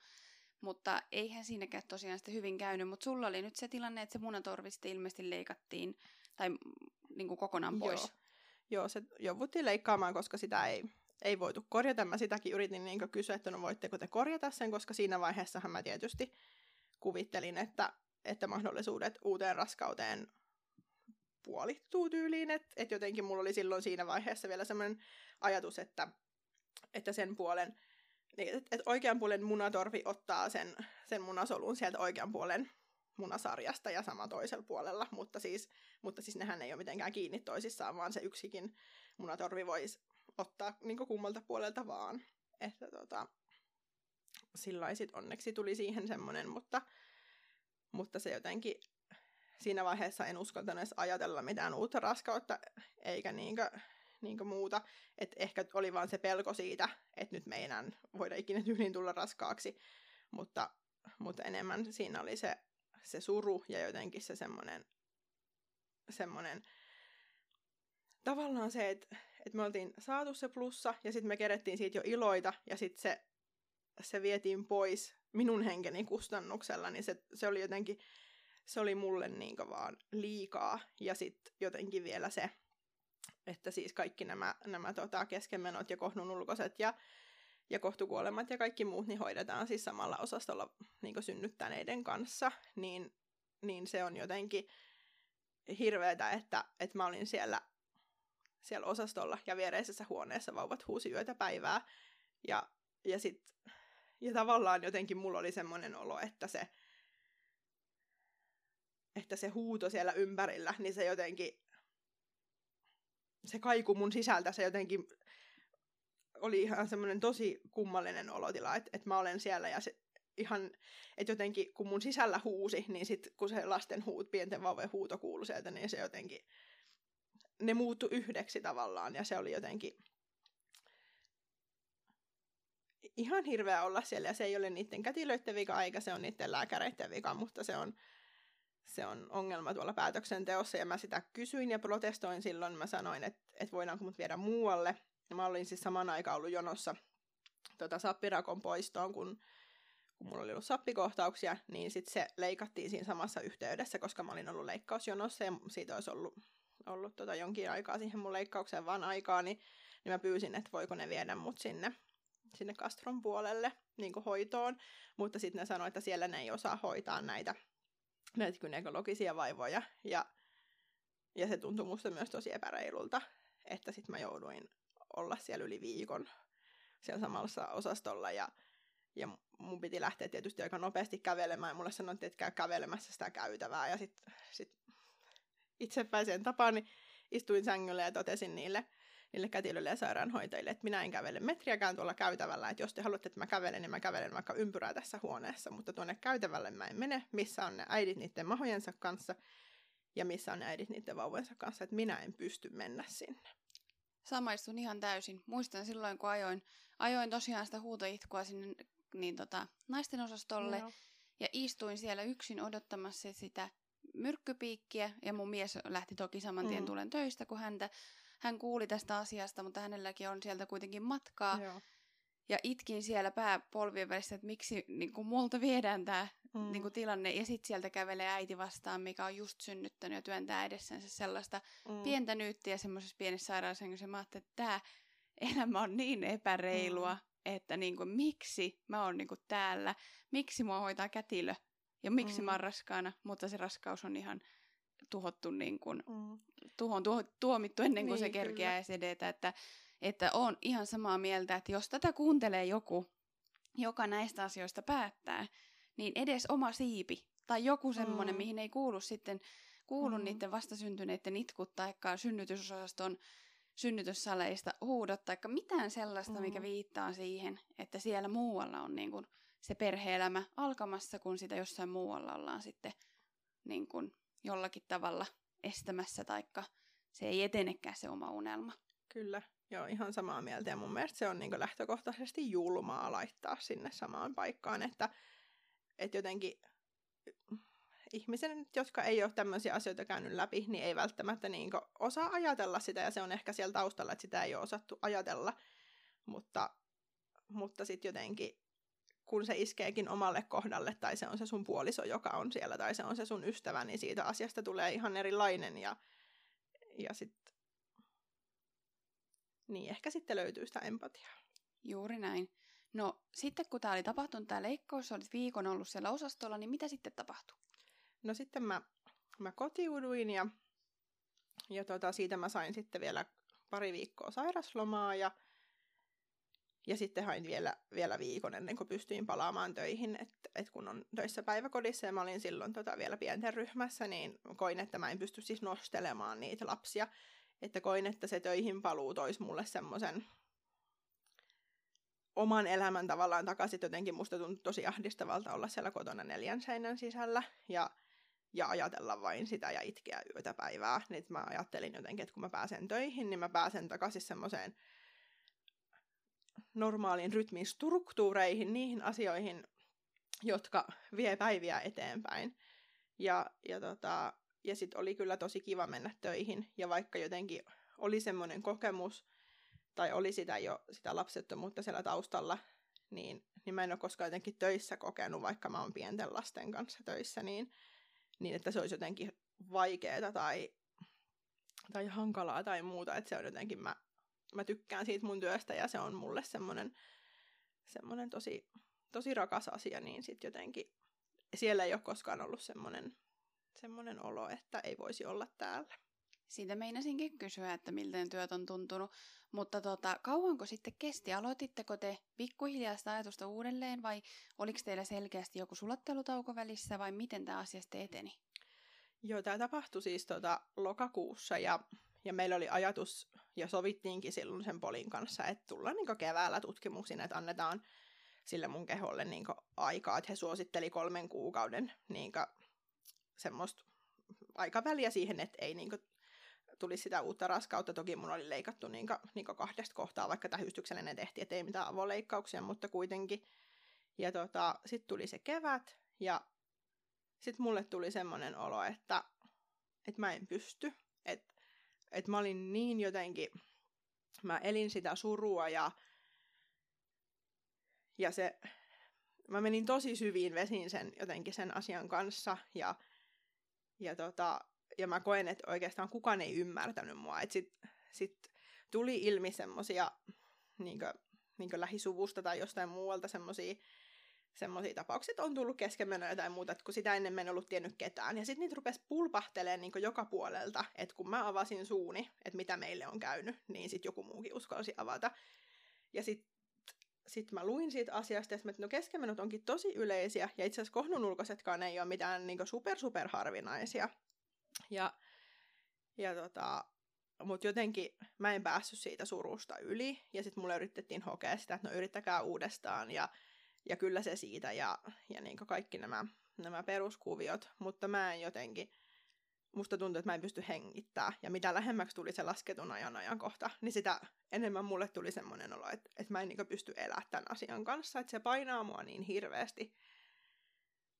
Mutta eihän siinäkään tosiaan sitten hyvin käynyt, mutta sulla oli nyt se tilanne, että se munatorvi sitten ilmeisesti leikattiin, tai niin kuin kokonaan pois. Joo. Joo, se jouduttiin leikkaamaan, koska sitä ei, ei voitu korjata. Mä sitäkin yritin niin kysyä, että no voitteko te korjata sen, koska siinä vaiheessahan mä tietysti kuvittelin, että että mahdollisuudet uuteen raskauteen puolittuu tyyliin, että et jotenkin mulla oli silloin siinä vaiheessa vielä semmoinen ajatus, että, että sen puolen, että et oikean puolen munatorvi ottaa sen, sen munasolun sieltä oikean puolen munasarjasta ja sama toisella puolella, mutta siis, mutta siis nehän ei ole mitenkään kiinni toisissaan, vaan se yksikin munatorvi voisi ottaa niin kummalta puolelta vaan. Että tota, sillä sit onneksi tuli siihen semmoinen, mutta, mutta se jotenkin siinä vaiheessa en uskaltanut edes ajatella mitään uutta raskautta, eikä niinkö, niinkö muuta. Että ehkä oli vaan se pelko siitä, että nyt me ei enää voida ikinä tyyliin tulla raskaaksi. Mutta, mutta enemmän siinä oli se, se suru ja jotenkin se semmoinen, semmoinen tavallaan se, että, että me oltiin saatu se plussa ja sitten me kerettiin siitä jo iloita ja sitten se, se vietiin pois minun henkeni kustannuksella, niin se, se oli jotenkin se oli mulle niin vaan liikaa. Ja sitten jotenkin vielä se, että siis kaikki nämä, nämä tota, keskenmenot ja kohdun ulkoiset ja, ja kohtukuolemat ja kaikki muut niin hoidetaan siis samalla osastolla niin synnyttäneiden kanssa, niin, niin se on jotenkin hirveetä, että, että mä olin siellä, siellä osastolla ja viereisessä huoneessa vauvat huusi yötä päivää. Ja, ja, sit, ja tavallaan jotenkin mulla oli semmoinen olo, että se, että se huuto siellä ympärillä, niin se jotenkin, se kaiku mun sisältä, se jotenkin oli ihan semmoinen tosi kummallinen olotila, että, että mä olen siellä ja se ihan, että jotenkin kun mun sisällä huusi, niin sit kun se lasten huut, pienten vauvojen huuto kuului sieltä, niin se jotenkin, ne muuttu yhdeksi tavallaan ja se oli jotenkin ihan hirveä olla siellä. Ja se ei ole niiden kätilöiden vika eikä se on niiden lääkäreiden vika, mutta se on, se on ongelma tuolla päätöksenteossa, ja mä sitä kysyin ja protestoin silloin, mä sanoin, että, että voidaanko mut viedä muualle. Ja mä olin siis saman aikaan ollut jonossa tota, sappirakon poistoon, kun, kun mulla oli ollut sappikohtauksia, niin sitten se leikattiin siinä samassa yhteydessä, koska mä olin ollut leikkausjonossa, ja siitä olisi ollut, ollut tota jonkin aikaa siihen mun leikkaukseen vaan aikaa, niin, niin mä pyysin, että voiko ne viedä mut sinne sinne kastron puolelle niin hoitoon, mutta sitten ne sanoivat, että siellä ne ei osaa hoitaa näitä näitä gynekologisia vaivoja. Ja, ja se tuntui musta myös tosi epäreilulta, että sitten mä jouduin olla siellä yli viikon siellä samalla osastolla. Ja, ja mun piti lähteä tietysti aika nopeasti kävelemään. Mulle sanottiin, että käy kävelemässä sitä käytävää. Ja sitten sit itsepäiseen tapaan niin istuin sängyllä ja totesin niille niille kätilöille ja sairaanhoitajille, että minä en kävele metriäkään tuolla käytävällä, että jos te haluatte, että mä kävelen, niin mä kävelen vaikka ympyrää tässä huoneessa, mutta tuonne käytävälle mä en mene, missä on ne äidit niiden mahojensa kanssa ja missä on ne äidit niiden vauvojensa kanssa, että minä en pysty mennä sinne. Samaistun ihan täysin. Muistan silloin, kun ajoin, ajoin tosiaan sitä huutoitkua sinne niin tota, naisten osastolle no. ja istuin siellä yksin odottamassa sitä myrkkypiikkiä ja mun mies lähti toki saman tien mm. tulen töistä, kun häntä hän kuuli tästä asiasta, mutta hänelläkin on sieltä kuitenkin matkaa. Joo. Ja itkin siellä pääpolvien välissä, että miksi niin multa viedään tämä mm. niin kuin tilanne. Ja sitten sieltä kävelee äiti vastaan, mikä on just synnyttänyt ja työntää edessänsä sellaista mm. pientä nyyttiä semmoisessa pienessä sairaushengissä. Mä ajattelin, että tämä elämä on niin epäreilua, mm. että niin kuin, miksi mä oon niin kuin täällä, miksi mua hoitaa kätilö ja miksi mm. mä oon raskaana, mutta se raskaus on ihan tuhottu niin kuin, mm. tuhon tuo, tuomittu ennen kuin niin, se kerkeää edes edetä, että, että on ihan samaa mieltä, että jos tätä kuuntelee joku, joka näistä asioista päättää, niin edes oma siipi tai joku semmoinen, mm. mihin ei kuulu sitten kuulu mm. niiden vastasyntyneiden itkut tai synnytysosaston synnytyssaleista huudot tai mitään sellaista, mm. mikä viittaa siihen, että siellä muualla on niin kuin se perheelämä alkamassa, kun sitä jossain muualla ollaan sitten niin kuin jollakin tavalla estämässä, taikka se ei etenekään se oma unelma. Kyllä, joo, ihan samaa mieltä. Ja mun mielestä se on niin lähtökohtaisesti julmaa laittaa sinne samaan paikkaan, että, että jotenkin ihmisen, jotka ei ole tämmöisiä asioita käynyt läpi, niin ei välttämättä niin osaa ajatella sitä, ja se on ehkä siellä taustalla, että sitä ei ole osattu ajatella, mutta, mutta sitten jotenkin kun se iskeekin omalle kohdalle, tai se on se sun puoliso, joka on siellä, tai se on se sun ystävä, niin siitä asiasta tulee ihan erilainen, ja, ja sitten niin ehkä sitten löytyy sitä empatiaa. Juuri näin. No sitten kun tämä oli tapahtunut tämä leikkaus, olit viikon ollut siellä osastolla, niin mitä sitten tapahtui? No sitten mä, mä kotiuduin ja, ja tota, siitä mä sain sitten vielä pari viikkoa sairaslomaa ja Ja sitten hain vielä, vielä viikon ennen kuin pystyin palaamaan töihin, että et kun on töissä päiväkodissa ja mä olin silloin tota vielä pienten ryhmässä, niin koin, että mä en pysty siis nostelemaan niitä lapsia. Että koin, että se töihin paluu toisi mulle semmoisen oman elämän tavallaan takaisin. Jotenkin musta tuntui tosi ahdistavalta olla siellä kotona neljän seinän sisällä ja, ja ajatella vain sitä ja itkeä yötä päivää. Niin mä ajattelin jotenkin, että kun mä pääsen töihin, niin mä pääsen takaisin semmoiseen normaaliin rytmin struktuureihin, niihin asioihin, jotka vie päiviä eteenpäin. Ja, ja, tota, ja sitten oli kyllä tosi kiva mennä töihin. Ja vaikka jotenkin oli semmoinen kokemus, tai oli sitä jo sitä lapsettomuutta siellä taustalla, niin, niin mä en ole koskaan jotenkin töissä kokenut, vaikka mä oon pienten lasten kanssa töissä, niin, niin että se olisi jotenkin vaikeaa tai, tai hankalaa tai muuta, että se on jotenkin, mä, mä tykkään siitä mun työstä ja se on mulle semmoinen, semmoinen tosi, tosi rakas asia, niin sitten jotenkin siellä ei ole koskaan ollut semmoinen, semmoinen olo, että ei voisi olla täällä. Siitä meinasinkin kysyä, että miltä työt on tuntunut. Mutta tota, kauanko sitten kesti? Aloititteko te pikkuhiljaa sitä ajatusta uudelleen vai oliko teillä selkeästi joku sulattelutauko välissä vai miten tämä asia sitten eteni? Joo, tämä tapahtui siis tota lokakuussa ja, ja meillä oli ajatus ja sovittiinkin silloin sen Polin kanssa, että tullaan niin keväällä tutkimuksiin, että annetaan sille mun keholle niin aikaa, että he suositteli kolmen kuukauden niin semmoista aikaväliä siihen, että ei niin tuli sitä uutta raskautta. Toki mun oli leikattu niin niin kahdesta kohtaa, vaikka tähystyksellinen tehtiin, ettei mitään avoleikkauksia, mutta kuitenkin. Ja tota, sitten tuli se kevät ja sitten mulle tuli semmoinen olo, että, että mä en pysty. Että että mä olin niin jotenkin, mä elin sitä surua ja, ja se, mä menin tosi syviin vesiin sen jotenkin sen asian kanssa ja, ja tota, ja mä koen, että oikeastaan kukaan ei ymmärtänyt mua. Että sit, sit tuli ilmi semmosia niinkö, niinkö lähisuvusta tai jostain muualta semmosia semmoisia tapauksia, että on tullut keskenmenoja tai muuta, että kun sitä ennen mä en ollut tiennyt ketään. Ja sitten niitä rupesi pulpahtelemaan niin joka puolelta, että kun mä avasin suuni, että mitä meille on käynyt, niin sitten joku muukin uskalsi avata. Ja sitten sit mä luin siitä asiasta, että no keskenmenot onkin tosi yleisiä, ja itse asiassa kohdun ulkoisetkaan ei ole mitään niin super super harvinaisia. Ja, ja tota, mutta jotenkin mä en päässyt siitä surusta yli, ja sitten mulle yritettiin hokea sitä, että no yrittäkää uudestaan, ja, ja kyllä se siitä, ja, ja niin kaikki nämä, nämä peruskuviot, mutta mä en jotenkin, musta tuntuu, että mä en pysty hengittää, ja mitä lähemmäksi tuli se lasketun ajan ajankohta, niin sitä enemmän mulle tuli semmoinen olo, että, että mä en niin pysty elämään tämän asian kanssa, että se painaa mua niin hirveästi,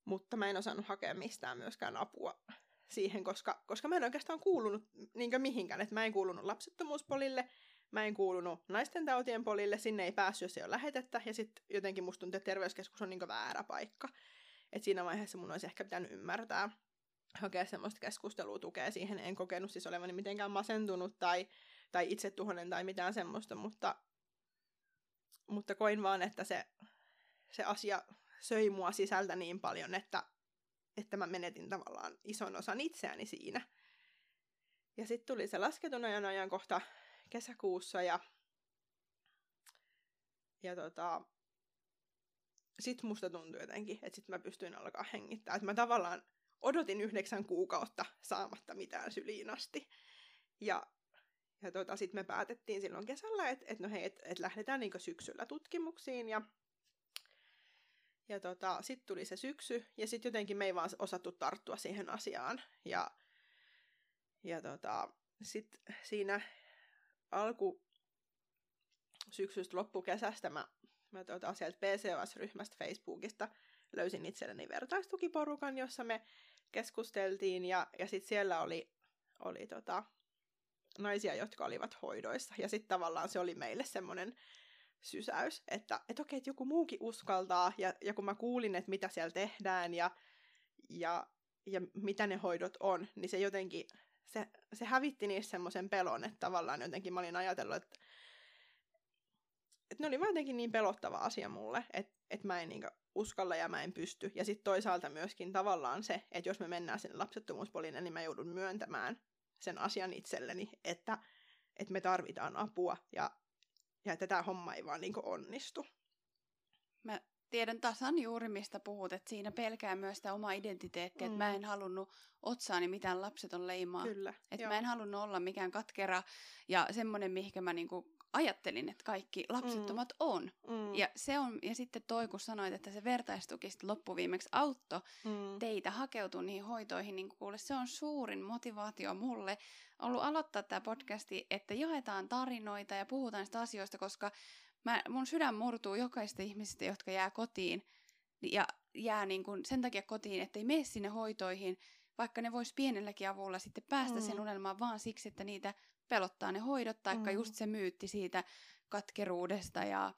mutta mä en osannut hakea mistään myöskään apua siihen, koska, koska mä en oikeastaan kuulunut niinkö mihinkään. Että mä en kuulunut lapsettomuuspolille, mä en kuulunut naisten tautien polille, sinne ei päässyt, jos ei ole lähetettä, ja sitten jotenkin musta tuntuu, että terveyskeskus on niinkö väärä paikka. että siinä vaiheessa mun olisi ehkä pitänyt ymmärtää, hakea semmoista keskustelua tukea siihen. En kokenut siis olevani mitenkään masentunut tai, tai itsetuhonen tai mitään semmoista, mutta, mutta koin vaan, että se, se asia söi mua sisältä niin paljon, että että mä menetin tavallaan ison osan itseäni siinä. Ja sitten tuli se lasketun ajan ajankohta kesäkuussa ja, ja tota, sit musta tuntui jotenkin, että sit mä pystyin alkaa hengittää. Että mä tavallaan odotin yhdeksän kuukautta saamatta mitään syliin asti. Ja, ja tota, sitten me päätettiin silloin kesällä, että et no hei, että et lähdetään niinku syksyllä tutkimuksiin. Ja ja tota, sitten tuli se syksy, ja sitten jotenkin me ei vaan osattu tarttua siihen asiaan. Ja, ja tota, sitten siinä alku syksystä loppukesästä mä, mä tota, sieltä PCOS-ryhmästä Facebookista löysin itselleni vertaistukiporukan, jossa me keskusteltiin, ja, ja sitten siellä oli, oli tota, naisia, jotka olivat hoidoissa, ja sitten tavallaan se oli meille semmoinen sysäys, että et okei, että joku muukin uskaltaa, ja, ja kun mä kuulin, että mitä siellä tehdään, ja, ja, ja mitä ne hoidot on, niin se jotenkin, se, se hävitti niissä semmoisen pelon, että tavallaan jotenkin mä olin ajatellut, että, että ne oli vaan jotenkin niin pelottava asia mulle, että, että mä en niin uskalla ja mä en pysty. Ja sitten toisaalta myöskin tavallaan se, että jos me mennään sinne lapsettomuuspolille, niin mä joudun myöntämään sen asian itselleni, että, että me tarvitaan apua ja ja että tämä homma ei vaan niinku onnistu. Mä tiedän tasan juuri, mistä puhut, että siinä pelkää myös sitä omaa identiteettiä, mm. että mä en halunnut otsaani mitään lapseton leimaa. Kyllä. Että mä en halunnut olla mikään katkera ja semmoinen, mihinkä mä niinku ajattelin, että kaikki lapsettomat mm. on. Mm. Ja, se on. ja sitten toi, kun sanoit, että se vertaistuki sitten loppuviimeksi auttoi mm. teitä hakeutua niihin hoitoihin, niin kuule, se on suurin motivaatio mulle ollut aloittaa tämä podcasti, että jaetaan tarinoita ja puhutaan näistä asioista, koska mä, mun sydän murtuu jokaista ihmisistä, jotka jää kotiin ja jää niin kuin sen takia kotiin, ettei mene sinne hoitoihin, vaikka ne vois pienelläkin avulla sitten päästä mm. sen unelmaan vaan siksi, että niitä pelottaa ne hoidot, taikka mm. just se myytti siitä katkeruudesta ja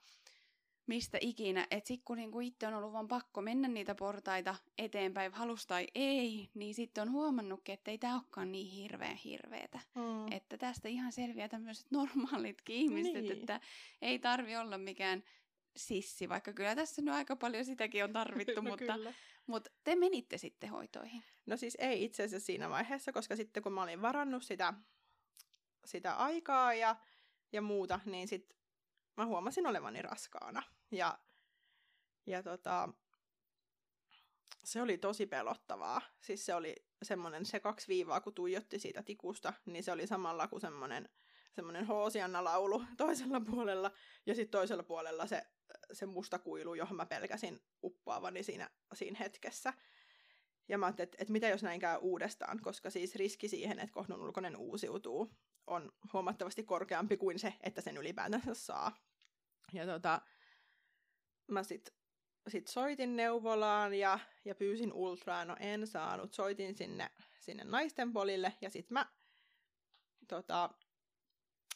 mistä ikinä. Että sitten kun niinku itse on ollut vaan pakko mennä niitä portaita eteenpäin, halus tai ei, niin sitten on huomannutkin, että ei tämä olekaan niin hirveän hirveetä. Mm. Että tästä ihan selviää tämmöiset normaalitkin ihmiset, niin. että ei tarvi olla mikään sissi, vaikka kyllä tässä nyt aika paljon sitäkin on tarvittu, no, mutta, mutta te menitte sitten hoitoihin. No siis ei itse asiassa siinä vaiheessa, koska sitten kun mä olin varannut sitä, sitä aikaa ja, ja muuta, niin sitten mä huomasin olevani raskaana. Ja, ja tota, se oli tosi pelottavaa. Siis se oli semmoinen, se kaksi viivaa, kun tuijotti siitä tikusta, niin se oli samalla kuin semmoinen, semmoinen Hoosianna-laulu toisella puolella. Ja sitten toisella puolella se, se musta kuilu, johon mä pelkäsin uppoavani siinä, siinä hetkessä. Ja mä ajattelin, että, että mitä jos näin käy uudestaan, koska siis riski siihen, että kohdun ulkoinen uusiutuu, on huomattavasti korkeampi kuin se, että sen ylipäätänsä saa. Ja tota, mä sit, sit soitin neuvolaan ja, ja pyysin ultraa, no en saanut. Soitin sinne, sinne naisten polille ja sit mä tota,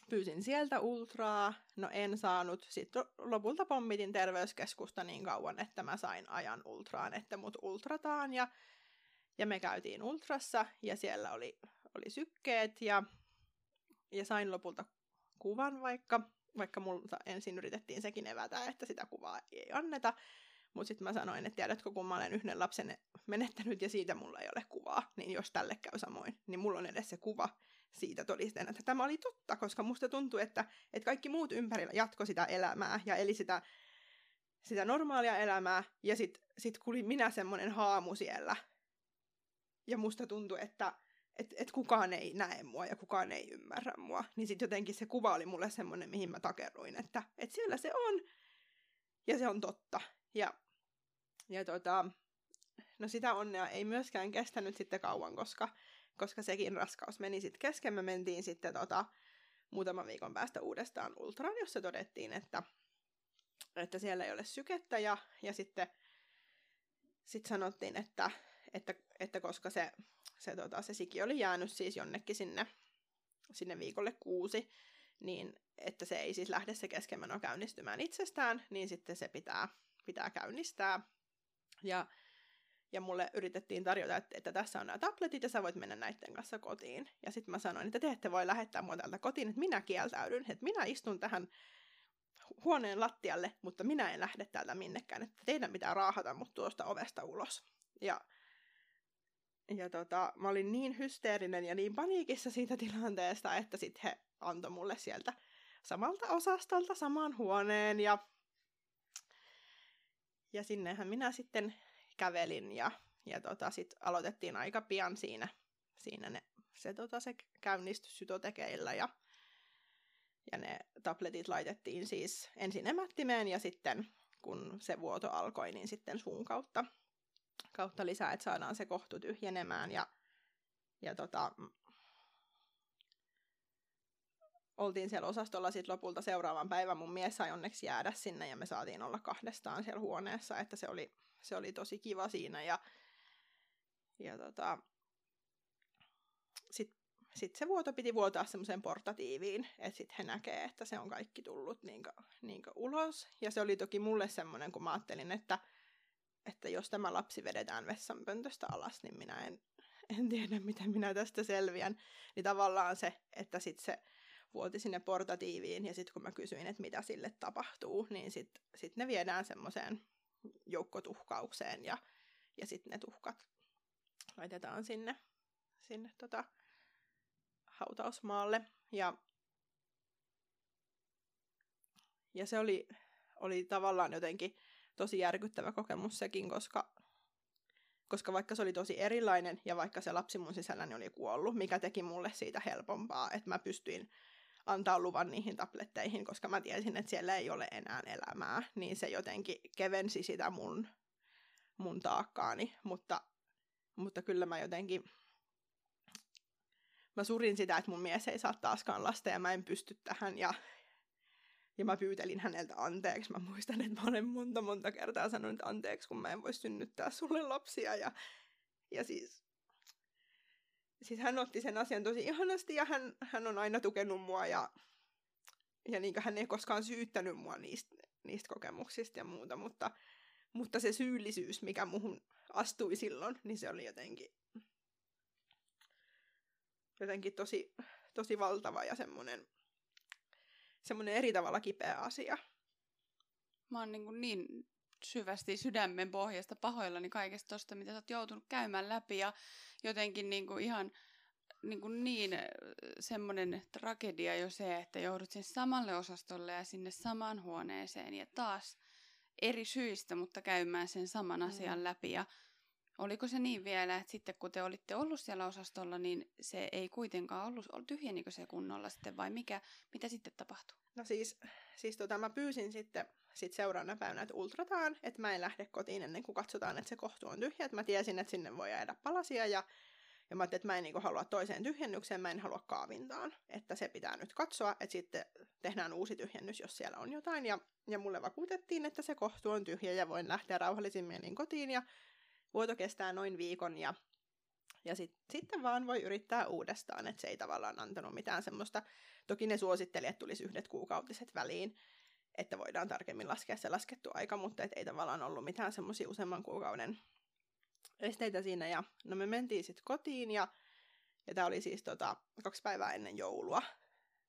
pyysin sieltä ultraa, no en saanut. Sitten lopulta pommitin terveyskeskusta niin kauan, että mä sain ajan ultraan, että mut ultrataan. Ja, ja me käytiin ultrassa ja siellä oli, oli sykkeet ja, ja sain lopulta kuvan, vaikka vaikka multa ensin yritettiin sekin evätä, että sitä kuvaa ei anneta. Mutta sitten mä sanoin, että tiedätkö, kun mä olen yhden lapsen menettänyt ja siitä mulla ei ole kuvaa, niin jos tälle käy samoin, niin mulla on edes se kuva siitä todisteena, että tämä oli totta, koska musta tuntuu, että, että kaikki muut ympärillä jatko sitä elämää ja eli sitä, sitä normaalia elämää ja sitten sit kuli minä semmoinen haamu siellä. Ja musta tuntui, että että et kukaan ei näe mua ja kukaan ei ymmärrä mua. Niin sitten jotenkin se kuva oli mulle semmoinen, mihin mä takerruin, että et siellä se on. Ja se on totta. Ja, ja tota, no sitä onnea ei myöskään kestänyt sitten kauan, koska, koska sekin raskaus meni sitten kesken. Me mentiin sitten tota, muutaman viikon päästä uudestaan ultraan, jossa todettiin, että, että siellä ei ole sykettä. Ja, ja sitten sit sanottiin, että, että, että koska se se, tota, se siki oli jäänyt siis jonnekin sinne, sinne viikolle kuusi, niin että se ei siis lähde se keskenmeno käynnistymään itsestään, niin sitten se pitää, pitää käynnistää. Ja, ja mulle yritettiin tarjota, että, että tässä on nämä tabletit ja sä voit mennä näiden kanssa kotiin. Ja sitten mä sanoin, että te ette voi lähettää mua täältä kotiin, että minä kieltäydyn, että minä istun tähän huoneen lattialle, mutta minä en lähde täältä minnekään, että teidän pitää raahata mut tuosta ovesta ulos. Ja ja tota, mä olin niin hysteerinen ja niin paniikissa siitä tilanteesta, että sitten he antoi mulle sieltä samalta osastolta saman huoneen ja, ja sinnehän minä sitten kävelin ja, ja tota, sitten aloitettiin aika pian siinä, siinä ne, se, tota, se käynnistys sytotekeillä ja, ja ne tabletit laitettiin siis ensin emättimeen ja sitten kun se vuoto alkoi, niin sitten suun kautta kautta lisää, että saadaan se kohtu tyhjenemään. Ja, ja tota, oltiin siellä osastolla sitten lopulta seuraavan päivän. Mun mies sai onneksi jäädä sinne ja me saatiin olla kahdestaan siellä huoneessa, että se oli, se oli tosi kiva siinä. Ja, ja tota, sitten sit se vuoto piti vuotaa semmoiseen portatiiviin, että sitten he näkee, että se on kaikki tullut niinkö, niinkö ulos. Ja se oli toki mulle semmoinen, kun mä ajattelin, että että jos tämä lapsi vedetään vessanpöntöstä alas, niin minä en, en tiedä, miten minä tästä selviän. Niin tavallaan se, että sitten se vuoti sinne portatiiviin, ja sitten kun mä kysyin, että mitä sille tapahtuu, niin sitten sit ne viedään semmoiseen joukkotuhkaukseen, ja, ja sitten ne tuhkat laitetaan sinne, sinne tota, hautausmaalle. Ja ja se oli, oli tavallaan jotenkin tosi järkyttävä kokemus sekin, koska, koska vaikka se oli tosi erilainen ja vaikka se lapsi mun sisälläni oli kuollut, mikä teki mulle siitä helpompaa, että mä pystyin antaa luvan niihin tabletteihin, koska mä tiesin, että siellä ei ole enää elämää, niin se jotenkin kevensi sitä mun, mun taakkaani, mutta, mutta kyllä mä jotenkin mä surin sitä, että mun mies ei saa taaskaan lasta ja mä en pysty tähän ja, ja mä pyytelin häneltä anteeksi. Mä muistan, että mä olen monta monta kertaa sanonut anteeksi, kun mä en voi synnyttää sulle lapsia ja, ja siis siis hän otti sen asian tosi ihanasti ja hän, hän on aina tukenut mua ja, ja niin hän ei koskaan syyttänyt mua niistä, niistä kokemuksista ja muuta, mutta, mutta se syyllisyys, mikä muhun astui silloin, niin se oli jotenkin, jotenkin tosi, tosi valtava ja semmoinen, semmoinen eri tavalla kipeä asia. Mä oon niin, niin syvästi sydämen pohjasta pahoillani kaikesta tosta, mitä sä oot joutunut käymään läpi ja jotenkin niin kuin ihan niin, kuin niin semmoinen tragedia jo se, että joudut sen samalle osastolle ja sinne samaan huoneeseen ja taas eri syistä, mutta käymään sen saman mm. asian läpi ja Oliko se niin vielä, että sitten kun te olitte ollut siellä osastolla, niin se ei kuitenkaan ollut, tyhjenikö se kunnolla sitten vai mikä, mitä sitten tapahtui? No siis, siis tota, mä pyysin sitten sit seuraavana päivänä, että ultrataan, että mä en lähde kotiin ennen kuin katsotaan, että se kohtu on tyhjä. Että mä tiesin, että sinne voi jäädä palasia ja, ja mä ajattelin, että mä en niin halua toiseen tyhjennykseen, mä en halua kaavintaan. Että se pitää nyt katsoa, että sitten tehdään uusi tyhjennys, jos siellä on jotain. Ja, ja mulle vakuutettiin, että se kohtu on tyhjä ja voin lähteä rauhallisin mielin kotiin ja vuoto kestää noin viikon ja, ja sit, sitten vaan voi yrittää uudestaan, että se ei tavallaan antanut mitään semmoista. Toki ne suositteli, että tulisi yhdet kuukautiset väliin, että voidaan tarkemmin laskea se laskettu aika, mutta et ei tavallaan ollut mitään semmoisia useamman kuukauden esteitä siinä. Ja no me mentiin sitten kotiin ja, ja tämä oli siis tota, kaksi päivää ennen joulua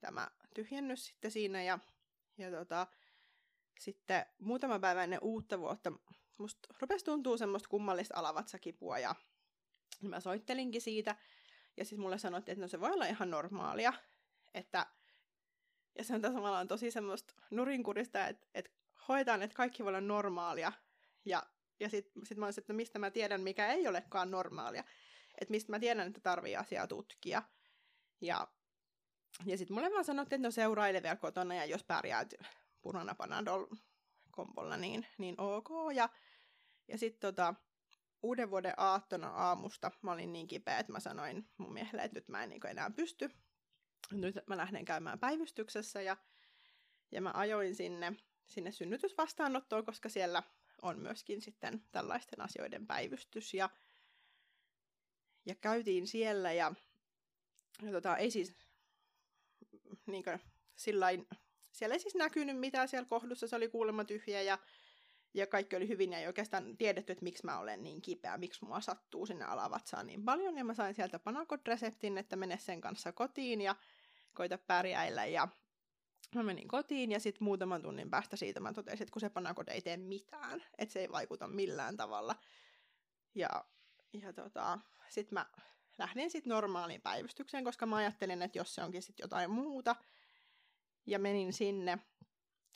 tämä tyhjennys sitten siinä ja, ja tota, sitten muutama päivä ennen uutta vuotta musta rupesi tuntuu semmoista kummallista alavatsakipua ja mä soittelinkin siitä. Ja siis mulle sanottiin, että no se voi olla ihan normaalia. Että, ja se on tavallaan tosi semmoista nurinkurista, että, että hoitaan, että kaikki voi olla normaalia. Ja, ja sitten sit mä olisin, että no mistä mä tiedän, mikä ei olekaan normaalia. Että mistä mä tiedän, että tarvii asiaa tutkia. Ja, ja sitten mulle vaan sanottiin, että no seuraile vielä kotona ja jos pärjäät punana panadol kompolla, niin, niin ok. Ja, ja sitten tota, uuden vuoden aattona aamusta mä olin niin kipeä, että mä sanoin mun miehelle, että nyt mä en niin enää pysty. Nyt mä lähden käymään päivystyksessä ja, ja mä ajoin sinne, sinne synnytysvastaanottoon, koska siellä on myöskin sitten tällaisten asioiden päivystys. Ja, ja käytiin siellä ja, ja tota, ei siis niin kuin, sillain, siellä ei siis näkynyt mitään siellä kohdussa, se oli kuulemma tyhjä ja ja kaikki oli hyvin ja ei oikeastaan tiedetty, että miksi mä olen niin kipeä, miksi mua sattuu sinne alavatsaan niin paljon. Ja mä sain sieltä panakot-reseptin, että mene sen kanssa kotiin ja koita pärjäillä. Ja mä menin kotiin ja sitten muutaman tunnin päästä siitä mä totesin, että kun se panakot ei tee mitään, että se ei vaikuta millään tavalla. Ja, ja tota, sitten mä lähdin sitten normaaliin päivystykseen, koska mä ajattelin, että jos se onkin sitten jotain muuta. Ja menin sinne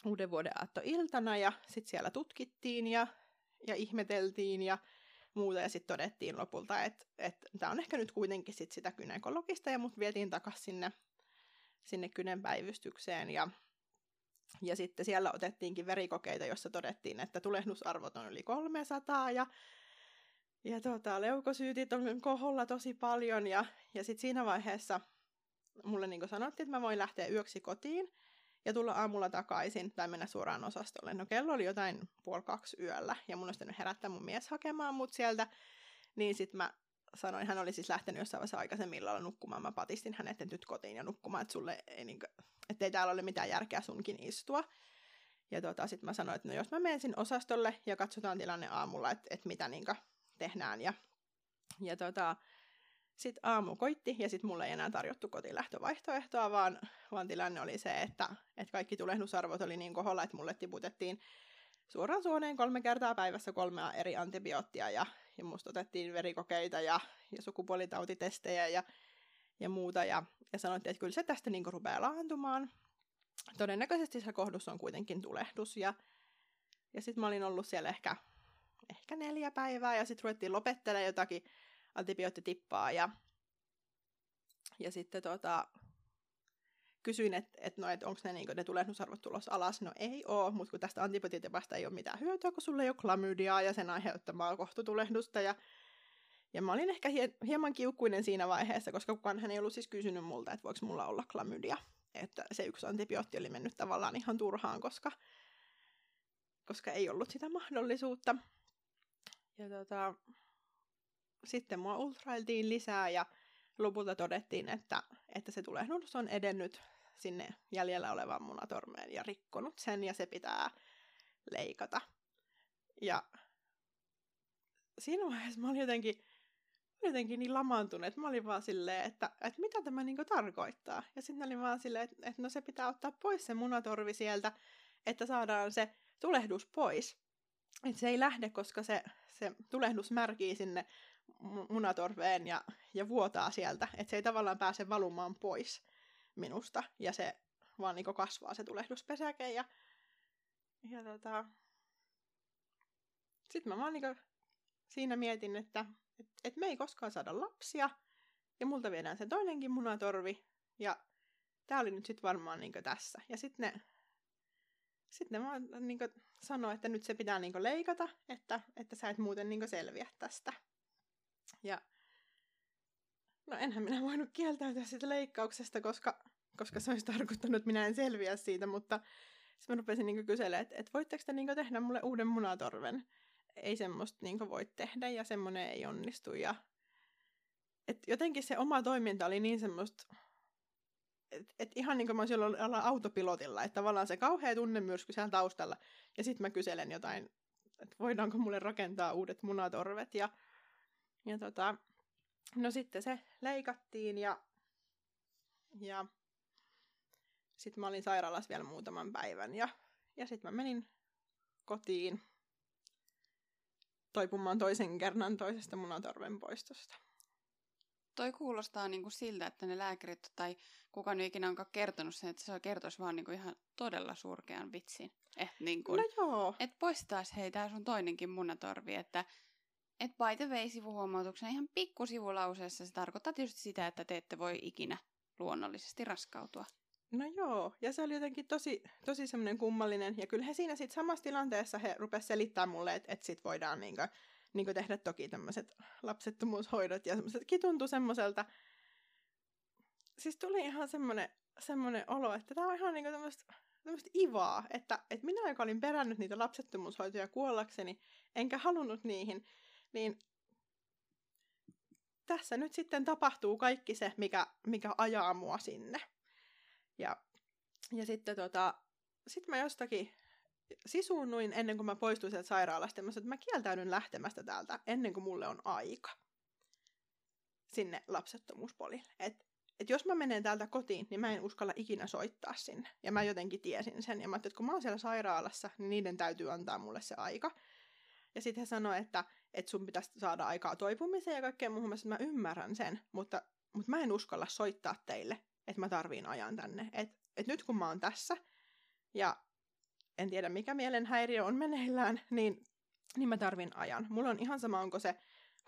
uuden vuoden iltana ja sitten siellä tutkittiin ja, ja ihmeteltiin ja muuta. Ja sitten todettiin lopulta, että et, tämä on ehkä nyt kuitenkin sit sitä kynekologista ja mut vietiin takaisin sinne, sinne kynenpäivystykseen. Ja, ja sitten siellä otettiinkin verikokeita, jossa todettiin, että tulehdusarvot on yli 300 ja ja tota, leukosyytit on koholla tosi paljon. Ja, ja sitten siinä vaiheessa mulle niin sanottiin, että mä voin lähteä yöksi kotiin ja tulla aamulla takaisin tai mennä suoraan osastolle. No kello oli jotain puoli kaksi yöllä ja mun olisi herättää mun mies hakemaan mut sieltä. Niin sitten mä sanoin, hän oli siis lähtenyt jossain vaiheessa aikaisemmin illalla nukkumaan. Mä patistin hänet nyt kotiin ja nukkumaan, että sulle ei, niin kuin, että ei täällä ole mitään järkeä sunkin istua. Ja tota, sitten mä sanoin, että no jos mä menen sinne osastolle ja katsotaan tilanne aamulla, että, että mitä niin tehdään. Ja, ja tota, sitten aamu koitti ja sitten mulle ei enää tarjottu kotilähtövaihtoehtoa, vaan, vaan tilanne oli se, että, että kaikki tulehdusarvot oli niin koholla, että mulle tiputettiin suoraan suoneen kolme kertaa päivässä kolmea eri antibioottia ja, ja musta otettiin verikokeita ja, ja sukupuolitautitestejä ja, ja muuta ja, ja sanottiin, että kyllä se tästä niin rupeaa laantumaan. todennäköisesti se kohdus on kuitenkin tulehdus. Ja, ja sitten mä olin ollut siellä ehkä, ehkä neljä päivää ja sitten ruvettiin lopettelemaan jotakin antibioottitippaa ja, ja sitten tota, kysyin, että et no, et onko ne, niinku, ne tulehdusarvot tulossa alas. No ei oo, mutta kun tästä antibiootitipasta ei ole mitään hyötyä, kun sulla ei ole klamydiaa ja sen aiheuttamaa kohtutulehdusta. Ja, ja mä olin ehkä hie, hieman kiukkuinen siinä vaiheessa, koska kukaan hän ei ollut siis kysynyt multa, että voiko mulla olla klamydia. Että se yksi antibiootti oli mennyt tavallaan ihan turhaan, koska, koska ei ollut sitä mahdollisuutta. Ja tota, sitten mua ultrailtiin lisää ja lopulta todettiin, että, että se tulehdus on edennyt sinne jäljellä olevaan munatormeen ja rikkonut sen ja se pitää leikata. Ja siinä vaiheessa mä olin jotenkin, jotenkin niin lamaantunut, että mä olin vaan silleen, että, että mitä tämä niinku tarkoittaa. Ja sitten olin vaan silleen, että, että no se pitää ottaa pois se munatorvi sieltä, että saadaan se tulehdus pois. Että se ei lähde, koska se, se tulehdus märkii sinne munatorveen ja, ja vuotaa sieltä, että se ei tavallaan pääse valumaan pois minusta, ja se vaan niin kasvaa se tulehduspesäke, ja, ja tota... Sitten mä vaan niin siinä mietin, että et, et me ei koskaan saada lapsia, ja multa viedään se toinenkin munatorvi, ja tää oli nyt sitten varmaan niin tässä. Ja sitten ne, sit ne vaan niin sanoi, että nyt se pitää niin leikata, että, että sä et muuten niin selviä tästä. Ja no enhän minä voinut kieltäytyä siitä leikkauksesta, koska, koska se olisi tarkoittanut, että minä en selviä siitä, mutta sitten mä rupesin niin kyselemään, että, että voitteko te niin tehdä mulle uuden munatorven? Ei semmoista niin voi tehdä ja semmoinen ei onnistu. Ja... Et jotenkin se oma toiminta oli niin semmoista, että et ihan niin kuin mä olisin ollut autopilotilla, että tavallaan se kauhea tunnemyrsky siellä taustalla. Ja sitten mä kyselen jotain, että voidaanko mulle rakentaa uudet munatorvet. Ja ja tota, no sitten se leikattiin ja, ja sitten mä olin sairaalassa vielä muutaman päivän ja, ja sitten mä menin kotiin toipumaan toisen kerran toisesta munatorven poistosta. Toi kuulostaa niinku siltä, että ne lääkärit tai kuka nyt ikinä onkaan kertonut sen, että se kertoisi vaan niinku ihan todella surkean vitsin. Et niinku, no joo. Et poistaisi hei, tää sun toinenkin munatorvi, että et by the way sivuhuomautuksena ihan pikkusivulauseessa se tarkoittaa tietysti sitä, että te ette voi ikinä luonnollisesti raskautua. No joo, ja se oli jotenkin tosi, tosi semmoinen kummallinen, ja kyllä he siinä sitten samassa tilanteessa he rupesivat selittämään mulle, että et sit voidaan niinku, niinku tehdä toki tämmöiset lapsettomuushoidot, ja semmoisetkin tuntui semmoiselta, siis tuli ihan semmoinen, semmoinen olo, että tämä on ihan niinku tämmöistä tämmöistä ivaa, että, että minä, joka olin perännyt niitä lapsettomuushoitoja kuollakseni, enkä halunnut niihin, niin tässä nyt sitten tapahtuu kaikki se, mikä, mikä ajaa mua sinne. Ja, ja sitten tota, sit mä jostakin sisuunnuin ennen kuin mä poistuin sieltä sairaalasta. Mä sanoin, että mä kieltäydyn lähtemästä täältä ennen kuin mulle on aika sinne lapsettomuuspolille. Et, et jos mä menen täältä kotiin, niin mä en uskalla ikinä soittaa sinne. Ja mä jotenkin tiesin sen. Ja mä että kun mä oon siellä sairaalassa, niin niiden täytyy antaa mulle se aika. Ja sitten he sanoivat, että, että sun pitäisi saada aikaa toipumiseen ja kaikkeen muuhun. Mä, mä ymmärrän sen, mutta, mutta mä en uskalla soittaa teille, että mä tarviin ajan tänne. Että et nyt kun mä oon tässä ja en tiedä mikä mielenhäiriö on meneillään, niin, niin mä tarvin ajan. Mulla on ihan sama, onko se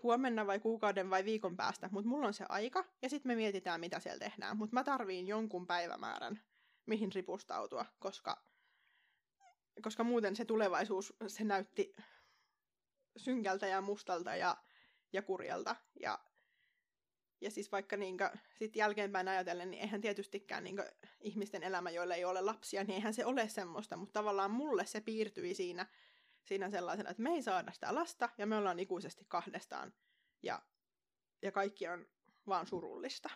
huomenna vai kuukauden vai viikon päästä, mutta mulla on se aika ja sitten me mietitään, mitä siellä tehdään. Mutta mä tarviin jonkun päivämäärän, mihin ripustautua, koska, koska muuten se tulevaisuus, se näytti synkältä ja mustalta ja, ja kurjalta. Ja, ja siis vaikka niinkö, sit jälkeenpäin ajatellen, niin eihän tietystikään niinkö, ihmisten elämä, joilla ei ole lapsia, niin eihän se ole semmoista, mutta tavallaan mulle se piirtyi siinä, siinä sellaisena, että me ei saada sitä lasta ja me ollaan ikuisesti kahdestaan. Ja, ja kaikki on vaan surullista.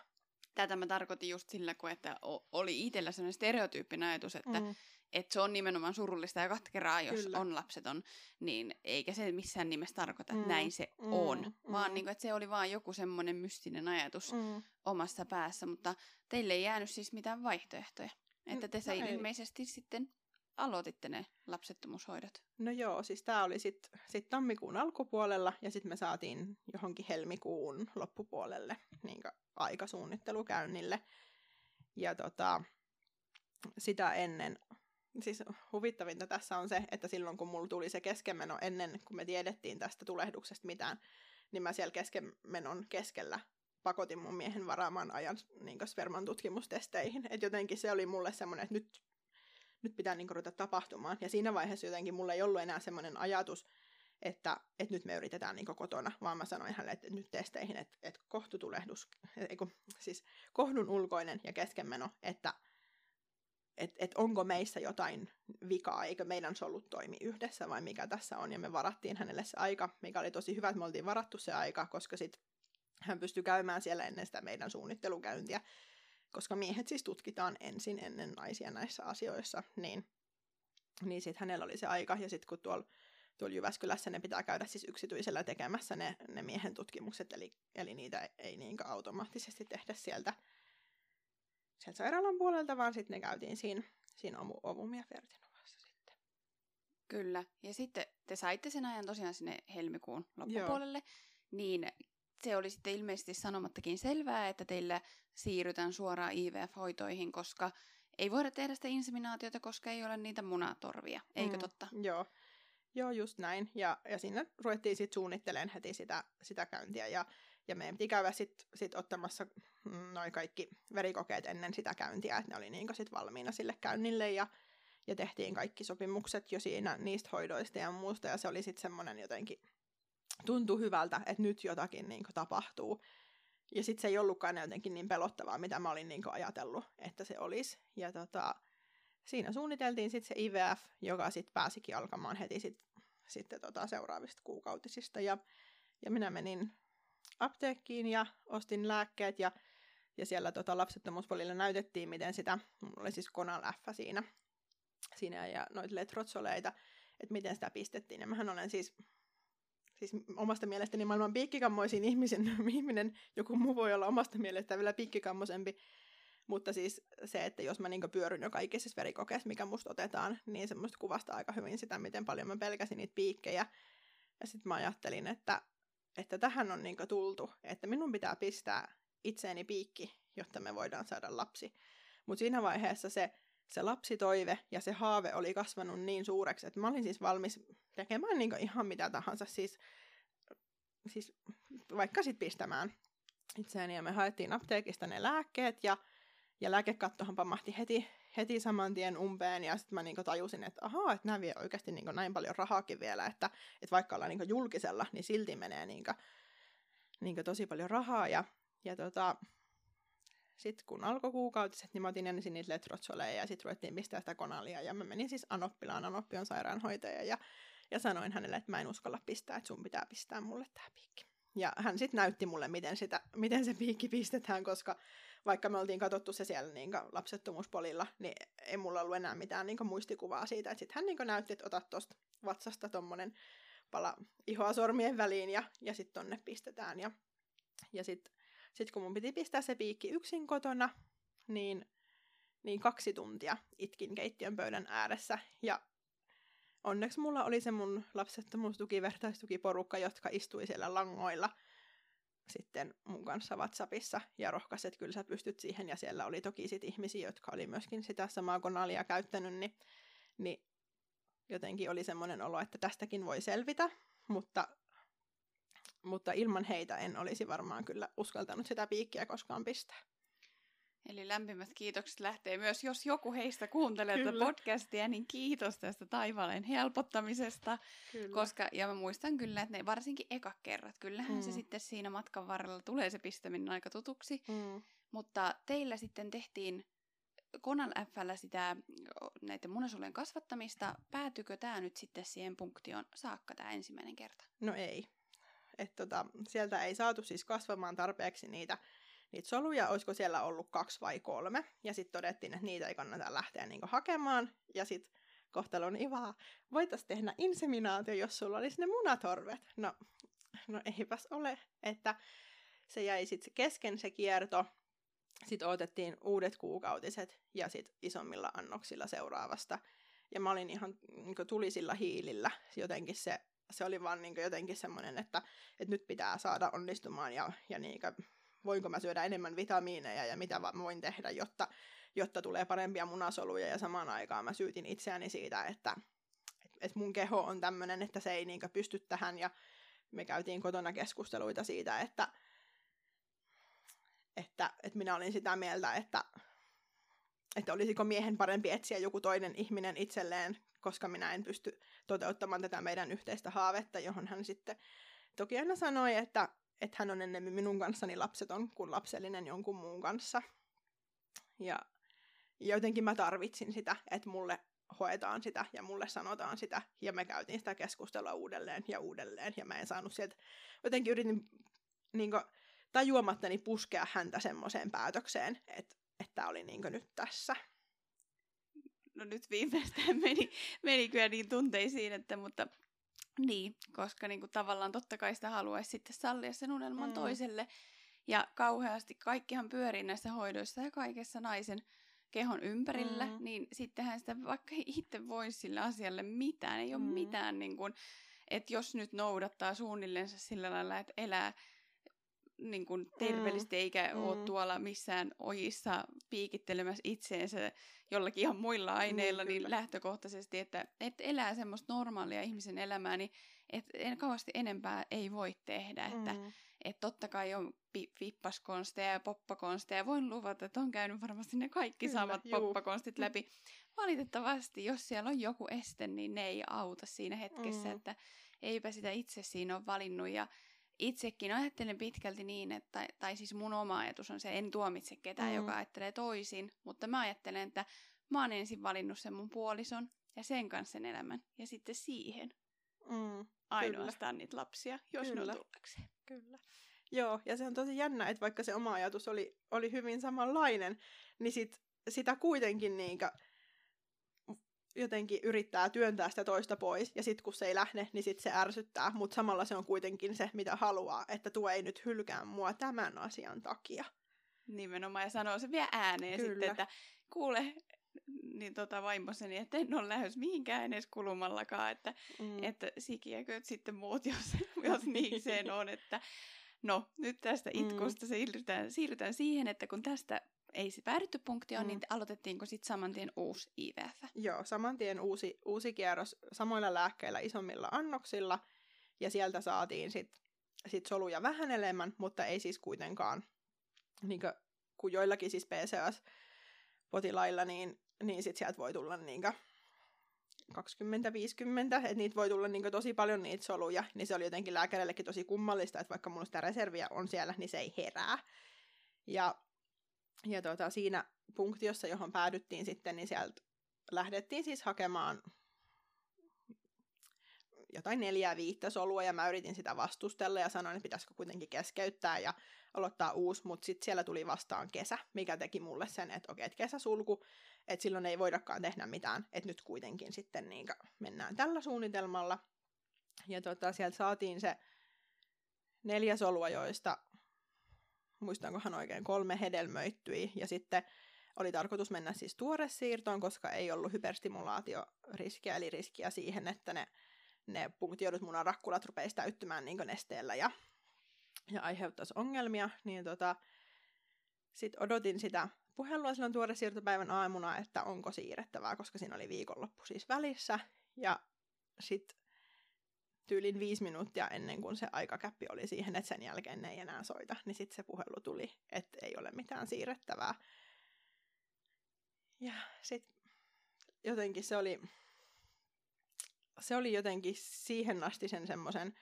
Tätä mä tarkoitin just sillä, kun että oli itsellä sellainen stereotyyppinen ajatus, että mm että se on nimenomaan surullista ja katkeraa, jos Kyllä. on lapseton, niin eikä se missään nimessä tarkoita, että mm, näin se mm, on, mm. vaan niin kuin, että se oli vaan joku semmoinen mystinen ajatus mm. omassa päässä, mutta teille ei jäänyt siis mitään vaihtoehtoja, että te no, ilmeisesti sitten aloititte ne lapsettomuushoidot. No joo, siis tämä oli sitten sit tammikuun alkupuolella ja sitten me saatiin johonkin helmikuun loppupuolelle niin aikasuunnittelukäynnille. Ja tota, sitä ennen, siis huvittavinta tässä on se, että silloin kun mulla tuli se keskenmeno ennen, kun me tiedettiin tästä tulehduksesta mitään, niin mä siellä keskenmenon keskellä pakotin mun miehen varaamaan ajan niin sperman tutkimustesteihin. Et jotenkin se oli mulle semmoinen, että nyt, nyt pitää niin ruveta tapahtumaan. Ja siinä vaiheessa jotenkin mulla ei ollut enää semmoinen ajatus, että, että nyt me yritetään niin kotona, vaan mä sanoin hänelle, että nyt testeihin, että, että kohtutulehdus, eiku, siis kohdun ulkoinen ja keskenmeno, että et, et onko meissä jotain vikaa, eikö meidän solut toimi yhdessä vai mikä tässä on. Ja me varattiin hänelle se aika, mikä oli tosi hyvä, että me oltiin varattu se aika, koska sit hän pystyi käymään siellä ennen sitä meidän suunnittelukäyntiä, koska miehet siis tutkitaan ensin ennen naisia näissä asioissa, niin, niin sitten hänellä oli se aika, ja sitten kun tuolla tuolla Jyväskylässä ne pitää käydä siis yksityisellä tekemässä ne, ne miehen tutkimukset, eli, eli niitä ei niin automaattisesti tehdä sieltä, sieltä sairaalan puolelta, vaan sitten ne käytiin siinä, siinä Ovum ja Fertinovassa sitten. Kyllä, ja sitten te saitte sen ajan tosiaan sinne helmikuun loppupuolelle, Joo. niin se oli sitten ilmeisesti sanomattakin selvää, että teillä siirrytään suoraan IVF-hoitoihin, koska ei voida tehdä sitä inseminaatiota, koska ei ole niitä munatorvia, eikö mm, totta? Joo, joo just näin. Ja, ja sinne ruvettiin sitten suunnittelemaan heti sitä, sitä käyntiä. Ja, ja meidän piti käydä sitten sit ottamassa mm, noin kaikki verikokeet ennen sitä käyntiä, että ne oli niinku sit valmiina sille käynnille. Ja, ja tehtiin kaikki sopimukset jo siinä niistä hoidoista ja muusta. Ja se oli sitten semmoinen jotenkin tuntui hyvältä, että nyt jotakin niin kuin, tapahtuu. Ja sitten se ei ollutkaan jotenkin niin pelottavaa, mitä mä olin niin kuin, ajatellut, että se olisi. Ja tota, siinä suunniteltiin sitten se IVF, joka sitten pääsikin alkamaan heti sit, sitten tota, seuraavista kuukautisista. Ja, ja minä menin apteekkiin ja ostin lääkkeet ja, ja siellä tota, lapsettomuuspolilla näytettiin, miten sitä, mulla oli siis Konal F siinä, siinä ja noita letrotsoleita, että miten sitä pistettiin. Ja mähän olen siis siis omasta mielestäni maailman piikkikammoisin ihmisen, ihminen, joku muu voi olla omasta mielestä vielä piikkikammoisempi, mutta siis se, että jos mä niin pyöryn joka ikisessä verikokeessa, mikä musta otetaan, niin semmoista kuvastaa aika hyvin sitä, miten paljon mä pelkäsin niitä piikkejä. Ja sitten mä ajattelin, että, että tähän on niin tultu, että minun pitää pistää itseeni piikki, jotta me voidaan saada lapsi. Mutta siinä vaiheessa se, se lapsitoive ja se haave oli kasvanut niin suureksi, että mä olin siis valmis tekemään niin ihan mitä tahansa, siis, siis vaikka sitten pistämään itseäni. Ja me haettiin apteekista ne lääkkeet ja, ja lääkekattohan pamahti heti, heti saman tien umpeen ja sitten mä niin tajusin, että ahaa, että nämä vie oikeasti niin näin paljon rahaakin vielä, että, että vaikka ollaan niin julkisella, niin silti menee niin kuin, niin tosi paljon rahaa ja, ja tota, sitten kun alkoi kuukautiset, niin mä otin ensin niitä letrotsoleja ja sitten ruvettiin pistää sitä konalia. Ja mä menin siis Anoppilaan, Anoppi on sairaanhoitaja. Ja ja sanoin hänelle, että mä en uskalla pistää, että sun pitää pistää mulle tämä piikki. Ja hän sitten näytti mulle, miten, sitä, miten se piikki pistetään, koska vaikka me oltiin katsottu se siellä niin lapsettomuuspolilla, niin ei mulla ollut enää mitään niin muistikuvaa siitä. Sitten hän niin näytti, että ota tuosta vatsasta tuommoinen pala ihoa sormien väliin ja, ja sitten tonne pistetään. Ja, ja sitten sit kun mun piti pistää se piikki yksin kotona, niin, niin kaksi tuntia itkin keittiön pöydän ääressä. Ja onneksi mulla oli se mun lapsettomuustuki, vertaistukiporukka, jotka istui siellä langoilla sitten mun kanssa WhatsAppissa ja rohkaisi, että kyllä sä pystyt siihen. Ja siellä oli toki sit ihmisiä, jotka oli myöskin sitä samaa konalia käyttänyt, niin, niin jotenkin oli semmoinen olo, että tästäkin voi selvitä, mutta, mutta ilman heitä en olisi varmaan kyllä uskaltanut sitä piikkiä koskaan pistää. Eli lämpimät kiitokset lähtee myös, jos joku heistä kuuntelee Kyllä. tätä podcastia, niin kiitos tästä taivaaleen helpottamisesta. Kyllä. Koska, ja mä muistan kyllä, että ne varsinkin eka kerrat, kyllähän mm. se sitten siinä matkan varrella tulee se pistäminen aika tutuksi. Mm. Mutta teillä sitten tehtiin Konan Fllä sitä näiden munasolujen kasvattamista. Päätykö tämä nyt sitten siihen punktioon saakka tämä ensimmäinen kerta? No ei. Et tota, sieltä ei saatu siis kasvamaan tarpeeksi niitä niitä soluja, olisiko siellä ollut kaksi vai kolme. Ja sitten todettiin, että niitä ei kannata lähteä niinku hakemaan. Ja sitten kohtalon Ivaa, voitaisiin tehdä inseminaatio, jos sulla olisi ne munatorvet. No, no eipäs ole, että se jäi sitten kesken se kierto. Sitten otettiin uudet kuukautiset ja sitten isommilla annoksilla seuraavasta. Ja mä olin ihan niin tulisilla hiilillä. Jotenkin se, se oli vaan niin jotenkin semmoinen, että, että nyt pitää saada onnistumaan ja, ja niin voinko mä syödä enemmän vitamiineja ja mitä mä voin tehdä, jotta, jotta tulee parempia munasoluja. Ja samaan aikaan mä syytin itseäni siitä, että et mun keho on tämmöinen, että se ei niinkö pysty tähän. Ja me käytiin kotona keskusteluita siitä, että, että, että minä olin sitä mieltä, että, että olisiko miehen parempi etsiä joku toinen ihminen itselleen, koska minä en pysty toteuttamaan tätä meidän yhteistä haavetta, johon hän sitten toki aina sanoi, että, että hän on ennemmin minun kanssani lapseton kuin lapsellinen jonkun muun kanssa. Ja jotenkin mä tarvitsin sitä, että mulle hoetaan sitä ja mulle sanotaan sitä. Ja me käytiin sitä keskustelua uudelleen ja uudelleen. Ja mä en saanut sieltä, jotenkin yritin niin kuin, tajuamattani puskea häntä semmoiseen päätökseen, että että oli niin nyt tässä. No nyt viimeistään meni, meni kyllä niin tunteisiin, että mutta niin, koska niin kuin, tavallaan totta kai sitä haluaisi sitten sallia sen unelman mm. toiselle. Ja kauheasti kaikkihan pyörii näissä hoidoissa ja kaikessa naisen kehon ympärillä, mm. niin sittenhän sitä vaikka itse voisi sille asialle mitään, ei ole mm. mitään niin kuin, että jos nyt noudattaa suunnilleen sillä lailla, että elää niin kuin terveellisesti mm. eikä mm. ole tuolla missään ojissa piikittelemässä itseensä jollakin ihan muilla aineilla, mm, niin lähtökohtaisesti, että, että elää semmoista normaalia ihmisen elämää, niin että en, kauheasti enempää ei voi tehdä, mm. että että totta kai on pi- vippaskonsteja ja poppakonsteja. Voin luvata, että on käynyt varmasti ne kaikki Kyllä, samat juu. poppakonstit läpi. Valitettavasti, jos siellä on joku este, niin ne ei auta siinä hetkessä, mm. että eipä sitä itse siinä ole valinnut. Ja itsekin ajattelen pitkälti niin, että, tai siis mun oma ajatus on se, en tuomitse ketään, mm. joka ajattelee toisin, mutta mä ajattelen, että mä oon ensin valinnut sen mun puolison ja sen kanssa sen elämän ja sitten siihen mm, ainoastaan kyllä. niitä lapsia, jos kyllä. ne on tullakseen. Kyllä. Joo, ja se on tosi jännä, että vaikka se oma ajatus oli, oli hyvin samanlainen, niin sit, sitä kuitenkin niinkä jotenkin yrittää työntää sitä toista pois, ja sitten kun se ei lähde, niin sit se ärsyttää, mutta samalla se on kuitenkin se, mitä haluaa, että tuo ei nyt hylkää mua tämän asian takia. Nimenomaan, ja sanoo se vielä ääneen Kyllä. sitten, että kuule, niin tota vaimoseni, että en ole lähes mihinkään edes kulumallakaan, että, mm. että sikiäköt sitten muut, jos, jos niikseen on, että no nyt tästä itkusta mm. siirrytään, siirrytään siihen, että kun tästä ei se päädytty punktioon, mm. niin aloitettiinko sitten saman tien uusi IVF? Joo, saman tien uusi, uusi kierros samoilla lääkkeillä isommilla annoksilla, ja sieltä saatiin sitten sit soluja vähän enemmän, mutta ei siis kuitenkaan, niin kuin, kun joillakin siis PCOS-potilailla, niin, niin sitten sieltä voi tulla niin 20-50, että niitä voi tulla niin tosi paljon niitä soluja, niin se oli jotenkin lääkärillekin tosi kummallista, että vaikka mulla sitä reserviä on siellä, niin se ei herää. Ja ja tota, siinä punktiossa, johon päädyttiin sitten, niin sieltä lähdettiin siis hakemaan jotain neljää viittä solua, ja mä yritin sitä vastustella ja sanoin, että pitäisikö kuitenkin keskeyttää ja aloittaa uusi, mutta sitten siellä tuli vastaan kesä, mikä teki mulle sen, että okei, että kesäsulku, että silloin ei voidakaan tehdä mitään, että nyt kuitenkin sitten niin mennään tällä suunnitelmalla. Ja tota, sieltä saatiin se neljä solua, joista muistankohan oikein, kolme hedelmöittyi. Ja sitten oli tarkoitus mennä siis tuoresiirtoon, koska ei ollut hyperstimulaatioriskiä, eli riskiä siihen, että ne, ne punktioidut munarakkulat rupeisi täyttymään niin nesteellä ja, ja aiheuttaisi ongelmia, niin tota, sitten odotin sitä puhelua silloin tuoresiirtopäivän aamuna, että onko siirrettävää, koska siinä oli viikonloppu siis välissä, ja sitten tyylin viisi minuuttia ennen kuin se aikakäppi oli siihen, että sen jälkeen ne ei enää soita, niin sitten se puhelu tuli, että ei ole mitään siirrettävää. Ja sitten jotenkin se oli, se oli jotenkin siihen asti sen semmoisen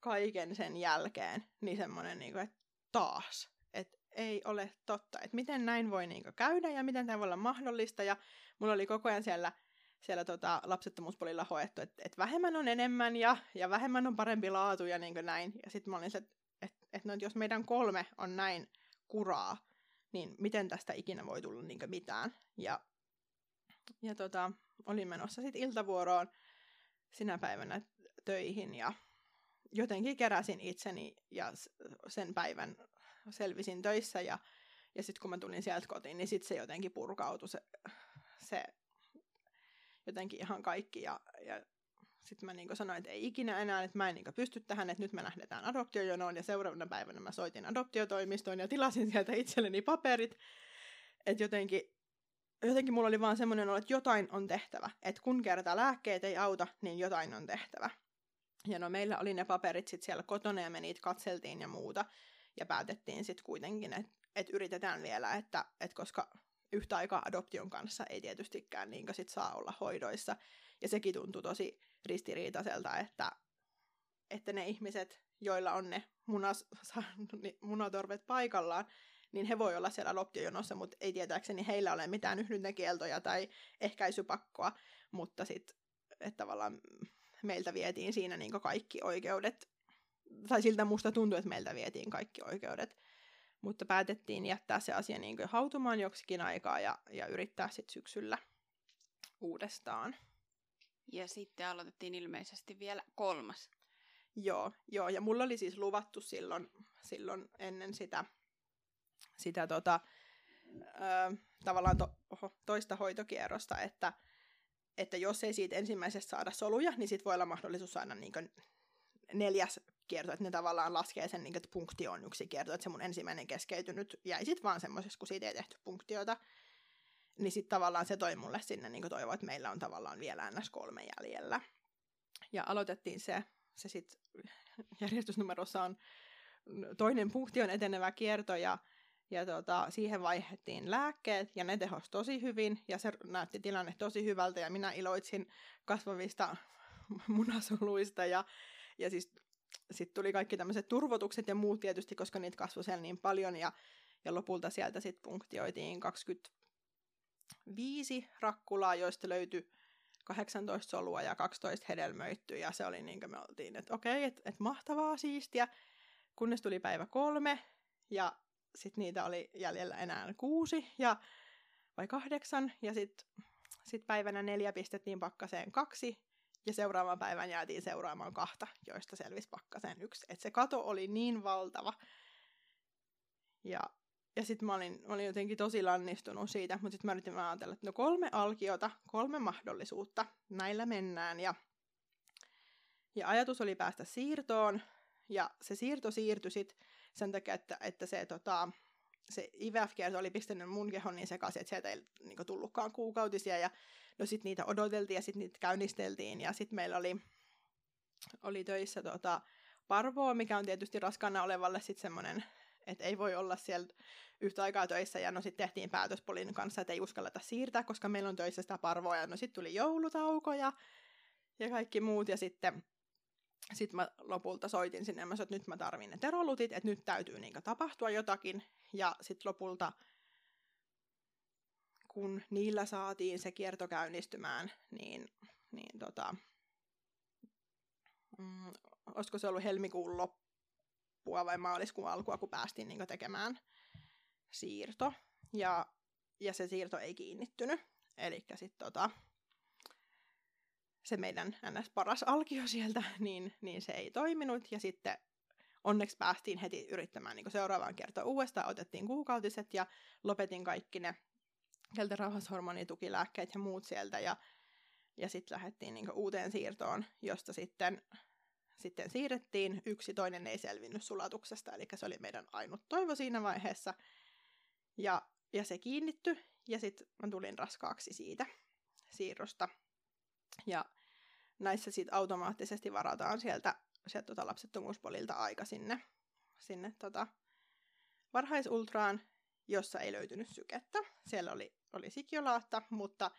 kaiken sen jälkeen, niin semmoinen, niin kuin, että taas, että ei ole totta, että miten näin voi niin kuin, käydä ja miten tämä voi olla mahdollista. Ja mulla oli koko ajan siellä siellä tota, lapsettomuuspolilla hoettu, että et vähemmän on enemmän ja, ja vähemmän on parempi laatu ja niin näin. Ja sitten mä olin se, että et, et no, jos meidän kolme on näin kuraa, niin miten tästä ikinä voi tulla niin mitään. Ja, ja tota, olin menossa sitten iltavuoroon sinä päivänä töihin ja jotenkin keräsin itseni ja sen päivän selvisin töissä ja, ja sitten kun mä tulin sieltä kotiin, niin sitten se jotenkin purkautui se, se jotenkin ihan kaikki. Ja, ja sitten mä niin sanoin, että ei ikinä enää, että mä en niin pysty tähän, että nyt me lähdetään adoptiojonoon. Ja seuraavana päivänä mä soitin adoptiotoimistoon ja tilasin sieltä itselleni paperit. Että jotenkin jotenkin mulla oli vaan semmoinen olo, että jotain on tehtävä. Että kun kertaa lääkkeet ei auta, niin jotain on tehtävä. Ja no meillä oli ne paperit sitten siellä kotona ja me niitä katseltiin ja muuta. Ja päätettiin sitten kuitenkin, että et yritetään vielä, että et koska yhtä aikaa adoption kanssa ei tietystikään niin sit saa olla hoidoissa. Ja sekin tuntui tosi ristiriitaiselta, että, että ne ihmiset, joilla on ne munas, munatorvet paikallaan, niin he voi olla siellä adoptiojonossa, mutta ei tietääkseni heillä ole mitään yhdyntäkieltoja tai ehkäisypakkoa, mutta sitten että tavallaan meiltä vietiin siinä niin kaikki oikeudet, tai siltä musta tuntui, että meiltä vietiin kaikki oikeudet, mutta päätettiin jättää se asia niin hautumaan joksikin aikaa ja, ja yrittää sitten syksyllä uudestaan. Ja sitten aloitettiin ilmeisesti vielä kolmas. Joo, joo, ja mulla oli siis luvattu silloin, silloin ennen sitä, sitä tota, ö, tavallaan to, oho, toista hoitokierrosta, että, että jos ei siitä ensimmäisestä saada soluja, niin sitten voi olla mahdollisuus saada niin neljäs kierto, että ne tavallaan laskee sen, niin että punktio on yksi kierto, että se mun ensimmäinen keskeytynyt jäi sitten vaan semmoisessa, kun siitä ei tehty punktiota. Niin sitten tavallaan se toi mulle sinne niin toivo, että meillä on tavallaan vielä ns. kolme jäljellä. Ja aloitettiin se, se sitten järjestysnumerossa on toinen punktion etenevä kierto ja ja tota, siihen vaihdettiin lääkkeet ja ne tehosi tosi hyvin ja se näytti tilanne tosi hyvältä ja minä iloitsin kasvavista munasoluista ja, ja siis sitten tuli kaikki tämmöiset turvotukset ja muut tietysti, koska niitä kasvoi siellä niin paljon ja, ja lopulta sieltä sitten punktioitiin 25 rakkulaa, joista löytyi 18 solua ja 12 hedelmöittyä ja se oli niin kuin me oltiin, että okei, että et mahtavaa, siistiä, kunnes tuli päivä kolme ja sitten niitä oli jäljellä enää kuusi ja, vai kahdeksan, ja sitten sit päivänä neljä pistettiin pakkaseen kaksi, ja seuraavan päivän jäätiin seuraamaan kahta, joista selvisi pakkaseen yksi. Et se kato oli niin valtava. Ja, ja sitten mä olin, mä olin jotenkin tosi lannistunut siitä, mutta sitten mä yritin ajatella, että no kolme alkiota, kolme mahdollisuutta, näillä mennään. Ja, ja ajatus oli päästä siirtoon, ja se siirto siirtyi sitten sen takia, että, että se, tota, se IVF-kierto oli pistänyt mun kehon niin sekaisin, että sieltä ei niin kuin, tullutkaan kuukautisia, ja no sit niitä odoteltiin, ja sitten niitä käynnisteltiin, ja sitten meillä oli, oli töissä tota, parvoa, mikä on tietysti raskaana olevalle sitten semmoinen, että ei voi olla siellä yhtä aikaa töissä, ja no sitten tehtiin päätös Polin kanssa, että ei uskalleta siirtää, koska meillä on töissä sitä parvoa, ja no sitten tuli joulutauko, ja, ja kaikki muut, ja sitten sitten mä lopulta soitin sinne ja mä sanoin, että nyt mä tarvin ne terolutit, että nyt täytyy niin tapahtua jotakin. Ja sitten lopulta, kun niillä saatiin se kierto käynnistymään, niin, niin tota, mm, olisiko se ollut helmikuun loppua vai maaliskuun alkua, kun päästiin niin tekemään siirto. Ja, ja se siirto ei kiinnittynyt. Eli sitten tota, se meidän ns. paras alkio sieltä, niin, niin se ei toiminut. Ja sitten onneksi päästiin heti yrittämään niin seuraavaan kertaan uudestaan, otettiin kuukautiset ja lopetin kaikki ne keltarauhashormonitukilääkkeet ja muut sieltä. Ja, ja sitten lähdettiin niin uuteen siirtoon, josta sitten, sitten siirrettiin. Yksi toinen ei selvinnyt sulatuksesta, eli se oli meidän ainut toivo siinä vaiheessa. Ja, ja se kiinnitty, ja sitten mä tulin raskaaksi siitä siirrosta. Ja näissä sitten automaattisesti varataan sieltä, sieltä tota lapsettomuuspolilta aika sinne, sinne tota varhaisultraan, jossa ei löytynyt sykettä. Siellä oli, oli sikiolaatta, mutta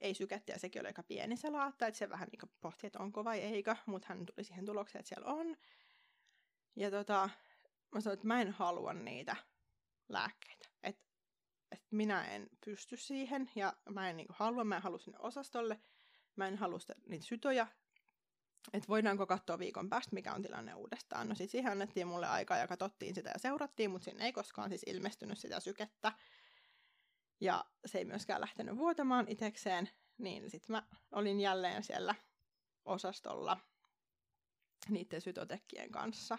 ei sykettä ja sekin oli aika pieni se laatta, että se vähän niin pohti, että onko vai eikö, mutta hän tuli siihen tulokseen, että siellä on. Ja tota, mä sanoin, että mä en halua niitä lääkkeitä. Että et minä en pysty siihen ja mä en niin halua, mä en halua sinne osastolle. Mä en halua sitä, niitä sytoja, että voidaanko katsoa viikon päästä, mikä on tilanne uudestaan. No siis siihen annettiin mulle aikaa ja katsottiin sitä ja seurattiin, mutta sinne ei koskaan siis ilmestynyt sitä sykettä. Ja se ei myöskään lähtenyt vuotamaan itekseen, niin sitten mä olin jälleen siellä osastolla niiden sytotekkien kanssa.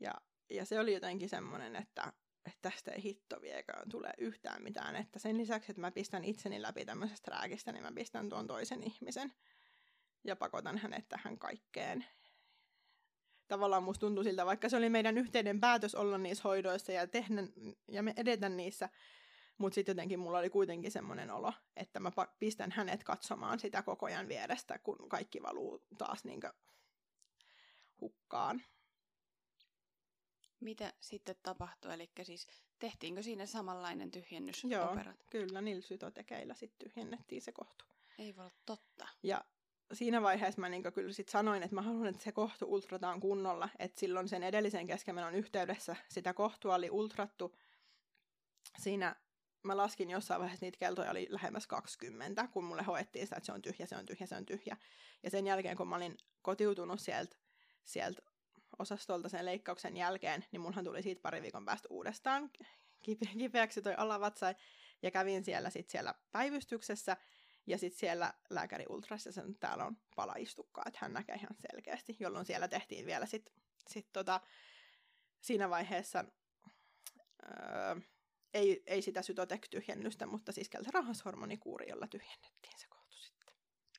Ja, ja se oli jotenkin semmoinen, että että tästä ei hitto viekään tule yhtään mitään. Että sen lisäksi, että mä pistän itseni läpi tämmöisestä rääkistä, niin mä pistän tuon toisen ihmisen ja pakotan hänet tähän kaikkeen. Tavallaan musta tuntui siltä, vaikka se oli meidän yhteinen päätös olla niissä hoidoissa ja tehdä ja me edetä niissä, Mutta sitten jotenkin mulla oli kuitenkin semmoinen olo, että mä pistän hänet katsomaan sitä koko ajan vierestä, kun kaikki valuu taas niin hukkaan. Mitä sitten tapahtui? Eli siis tehtiinkö siinä samanlainen tyhjennys? Joo, kyllä, niillä sytotekeillä sitten tyhjennettiin se kohtu. Ei voi olla totta. Ja siinä vaiheessa mä niin kyllä sit sanoin, että mä haluan, että se kohtu ultrataan kunnolla. Että silloin sen edellisen keskemenon yhteydessä sitä kohtua oli ultrattu. Siinä mä laskin jossain vaiheessa, niitä keltoja oli lähemmäs 20, kun mulle hoettiin sitä, että se on tyhjä, se on tyhjä, se on tyhjä. Ja sen jälkeen, kun mä olin kotiutunut sieltä sieltä osastolta sen leikkauksen jälkeen, niin munhan tuli siitä pari viikon päästä uudestaan kipeäksi toi alavatsa, ja kävin siellä sit siellä päivystyksessä, ja sitten siellä lääkäri ultrassa sanoi, että täällä on palaistukkaa, että hän näkee ihan selkeästi, jolloin siellä tehtiin vielä sit, sit tota, siinä vaiheessa öö, ei, ei sitä sytotek-tyhjennystä, mutta siis rahashormonikuuri, jolla tyhjennettiin se sitten.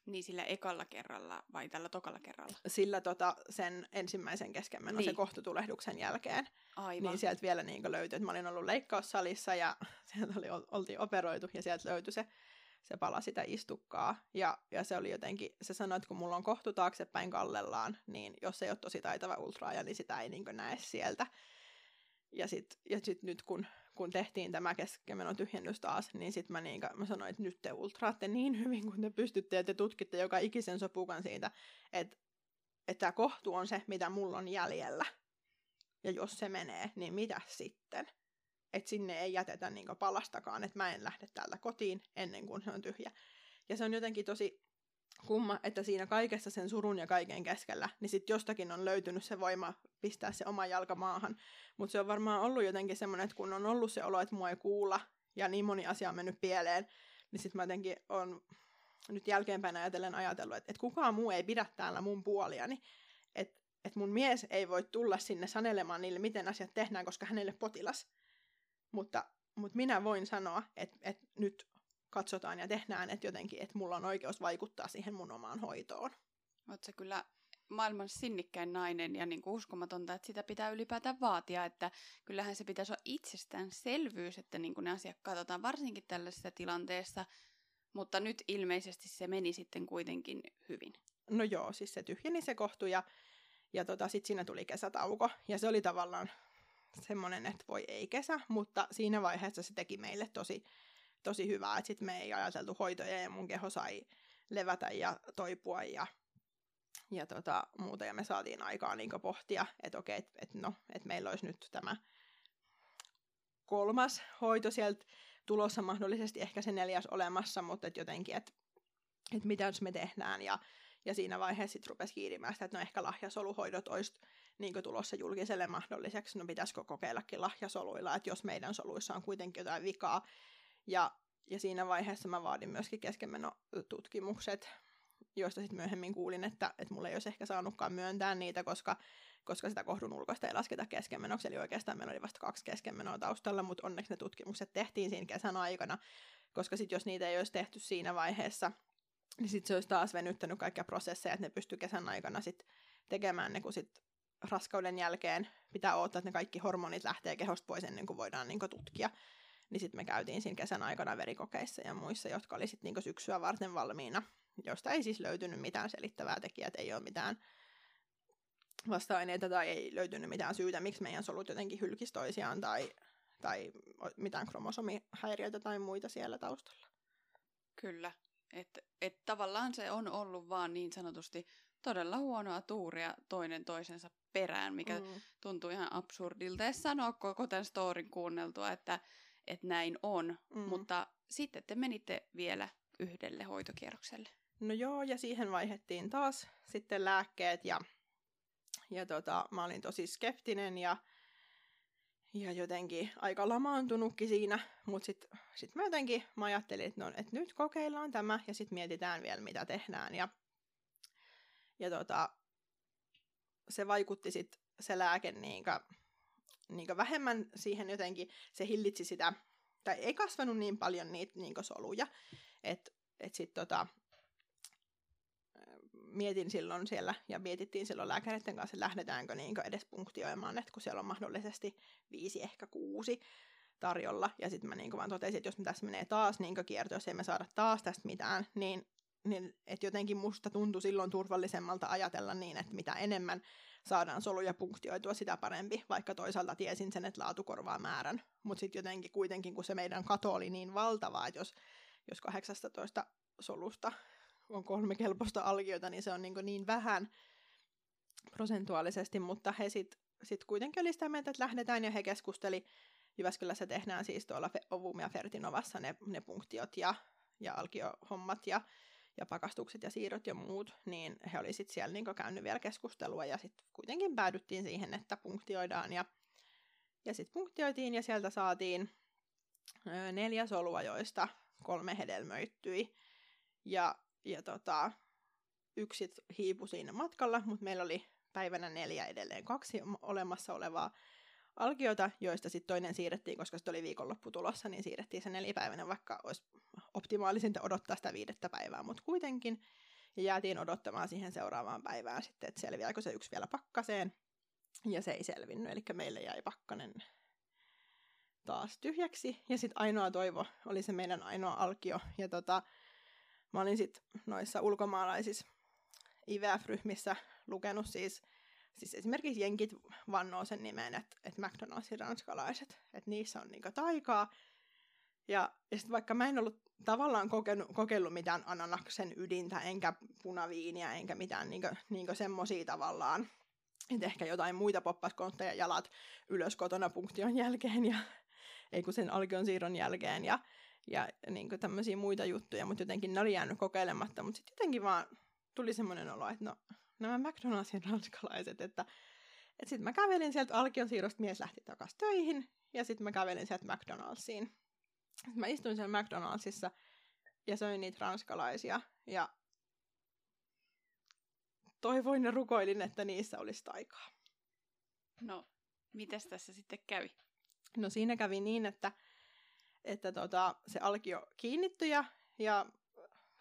Niin sillä ekalla kerralla vai tällä tokalla kerralla? Sillä tota, sen ensimmäisen keskenmenon, niin. se kohtutulehduksen jälkeen. Aivan. Niin sieltä vielä niin löytyi, että mä olin ollut leikkaussalissa ja sieltä oli, oltiin operoitu ja sieltä löytyi se se pala sitä istukkaa. Ja, ja se oli jotenkin, se sanoi, että kun mulla on kohtu taaksepäin kallellaan, niin jos ei ole tosi taitava ultraaja, niin sitä ei niin näe sieltä. Ja sitten ja sit nyt kun, kun tehtiin tämä keskenmenon tyhjennys taas, niin sitten mä, niin, mä sanoin, että nyt te ultraatte niin hyvin kuin te pystytte, ja te tutkitte joka ikisen sopukan siitä, että, että kohtu on se, mitä mulla on jäljellä. Ja jos se menee, niin mitä sitten? että sinne ei jätetä niin palastakaan, että mä en lähde täältä kotiin ennen kuin se on tyhjä. Ja se on jotenkin tosi kumma, että siinä kaikessa sen surun ja kaiken keskellä, niin sitten jostakin on löytynyt se voima pistää se oma jalka maahan. Mutta se on varmaan ollut jotenkin semmoinen, että kun on ollut se olo, että mua ei kuulla ja niin moni asia on mennyt pieleen, niin sitten mä jotenkin on nyt jälkeenpäin ajatellen ajatellut, että, että kukaan muu ei pidä täällä mun puoliani. Että että mun mies ei voi tulla sinne sanelemaan niille, miten asiat tehdään, koska hänelle potilas. Mutta, mutta minä voin sanoa, että, että nyt katsotaan ja tehdään, että jotenkin, että mulla on oikeus vaikuttaa siihen mun omaan hoitoon. Oletko kyllä maailman sinnikkäin nainen ja niin kuin uskomatonta, että sitä pitää ylipäätään vaatia, että kyllähän se pitäisi olla itsestäänselvyys, että niin kuin ne asiat katsotaan varsinkin tällaisessa tilanteessa, mutta nyt ilmeisesti se meni sitten kuitenkin hyvin. No joo, siis se tyhjeni se kohtu ja, ja tota, sitten siinä tuli kesätauko ja se oli tavallaan semmoinen, että voi ei kesä, mutta siinä vaiheessa se teki meille tosi, tosi hyvää, että sitten me ei ajateltu hoitoja ja mun keho sai levätä ja toipua ja, ja tota, muuta, ja me saatiin aikaa niin pohtia, että okei, että et no, että meillä olisi nyt tämä kolmas hoito sieltä tulossa mahdollisesti ehkä se neljäs olemassa, mutta et jotenkin, että et mitä jos me tehdään, ja, ja siinä vaiheessa sitten rupesi kiirimään sitä, että no ehkä lahjasoluhoidot olisi niin tulossa julkiselle mahdolliseksi, no pitäisikö kokeillakin lahjasoluilla, että jos meidän soluissa on kuitenkin jotain vikaa. Ja, ja siinä vaiheessa mä vaadin myöskin keskenmenotutkimukset, joista sitten myöhemmin kuulin, että, että mulle ei olisi ehkä saanutkaan myöntää niitä, koska, koska sitä kohdun ulkoista ei lasketa keskenmenoksi, eli oikeastaan meillä oli vasta kaksi keskenmenoa taustalla, mutta onneksi ne tutkimukset tehtiin siinä kesän aikana, koska sitten jos niitä ei olisi tehty siinä vaiheessa, niin sitten se olisi taas venyttänyt kaikkia prosesseja, että ne pystyy kesän aikana sitten tekemään ne, kun sitten raskauden jälkeen pitää odottaa, että ne kaikki hormonit lähtee kehosta pois ennen kuin voidaan niin kuin tutkia. Niin sitten me käytiin siinä kesän aikana verikokeissa ja muissa, jotka oli sitten niin syksyä varten valmiina, josta ei siis löytynyt mitään selittävää tekijää, ei ole mitään vasta-aineita tai ei löytynyt mitään syytä, miksi meidän solut jotenkin hylkisi toisiaan tai, tai mitään kromosomihäiriöitä tai muita siellä taustalla. Kyllä, että et tavallaan se on ollut vaan niin sanotusti todella huonoa tuuria toinen toisensa perään, mikä mm. tuntuu ihan absurdilta ja sanoa koko tämän storin kuunneltua, että, että näin on. Mm. Mutta sitten te menitte vielä yhdelle hoitokierrokselle. No joo, ja siihen vaihettiin taas sitten lääkkeet ja, ja tota, mä olin tosi skeptinen ja, ja jotenkin aika lamaantunutkin siinä, mutta sitten sit mä jotenkin mä ajattelin, että, no, että nyt kokeillaan tämä ja sitten mietitään vielä mitä tehdään. Ja ja tota, se vaikutti sitten se lääke niinkä, niinkä vähemmän siihen jotenkin, se hillitsi sitä, tai ei kasvanut niin paljon niitä niinkä soluja, että et sitten tota, mietin silloin siellä, ja mietittiin silloin lääkäreiden kanssa, että lähdetäänkö niinkö edes punktioimaan, että kun siellä on mahdollisesti viisi, ehkä kuusi tarjolla. Ja sitten mä niinku vaan totesin, että jos me tässä menee taas niinku kierto, jos ei me saada taas tästä mitään, niin, niin että jotenkin musta tuntui silloin turvallisemmalta ajatella niin, että mitä enemmän saadaan soluja punktioitua, sitä parempi, vaikka toisaalta tiesin sen, että laatu korvaa määrän. Mutta sitten jotenkin kuitenkin, kun se meidän kato oli niin valtava, että jos, jos 18 solusta on kolme kelpoista alkiota, niin se on niin, niin vähän prosentuaalisesti, mutta he sitten sit kuitenkin oli sitä mieltä, että lähdetään ja he keskusteli. Jyväskylässä tehdään siis tuolla Ovum ja Fertinovassa ne, ne punktiot ja, ja alkiohommat ja, ja pakastukset ja siirrot ja muut, niin he oli sitten siellä niin käynyt vielä keskustelua ja sitten kuitenkin päädyttiin siihen, että punktioidaan ja, ja sitten punktioitiin ja sieltä saatiin neljä solua, joista kolme hedelmöittyi ja, ja tota, yksi hiipui siinä matkalla, mutta meillä oli päivänä neljä edelleen kaksi olemassa olevaa alkiota, joista sitten toinen siirrettiin, koska se oli viikonloppu tulossa, niin siirrettiin se nelipäiväinen, vaikka olisi optimaalisinta odottaa sitä viidettä päivää, mutta kuitenkin. Ja jäätiin odottamaan siihen seuraavaan päivään sitten, että selviääkö se yksi vielä pakkaseen. Ja se ei selvinnyt, eli meille jäi pakkanen taas tyhjäksi. Ja sitten ainoa toivo oli se meidän ainoa alkio. Ja tota, mä olin sitten noissa ulkomaalaisissa IVF-ryhmissä lukenut siis, siis esimerkiksi jenkit vannoo sen nimeen, että, että McDonald'sin ranskalaiset, että niissä on niinku taikaa. Ja, ja sitten vaikka mä en ollut tavallaan kokenut, kokeillut mitään ananaksen ydintä, enkä punaviiniä, enkä mitään niinku, niinku semmosia tavallaan, että ehkä jotain muita poppaskontteja jalat ylös kotona punktion jälkeen ja ei kun sen alkion siirron jälkeen ja, ja niin tämmöisiä muita juttuja, mutta jotenkin ne oli jäänyt kokeilematta, mutta sitten jotenkin vaan tuli semmoinen olo, että no nämä McDonald'sin ranskalaiset, että, että sitten mä kävelin sieltä Alkion siirrosta, mies lähti takaisin töihin, ja sitten mä kävelin sieltä McDonald'siin. Sitten mä istuin siellä McDonald'sissa ja söin niitä ranskalaisia, ja toivoin ja rukoilin, että niissä olisi taikaa. No, mitäs tässä sitten kävi? No siinä kävi niin, että, että tota, se alkio kiinnittyi ja, ja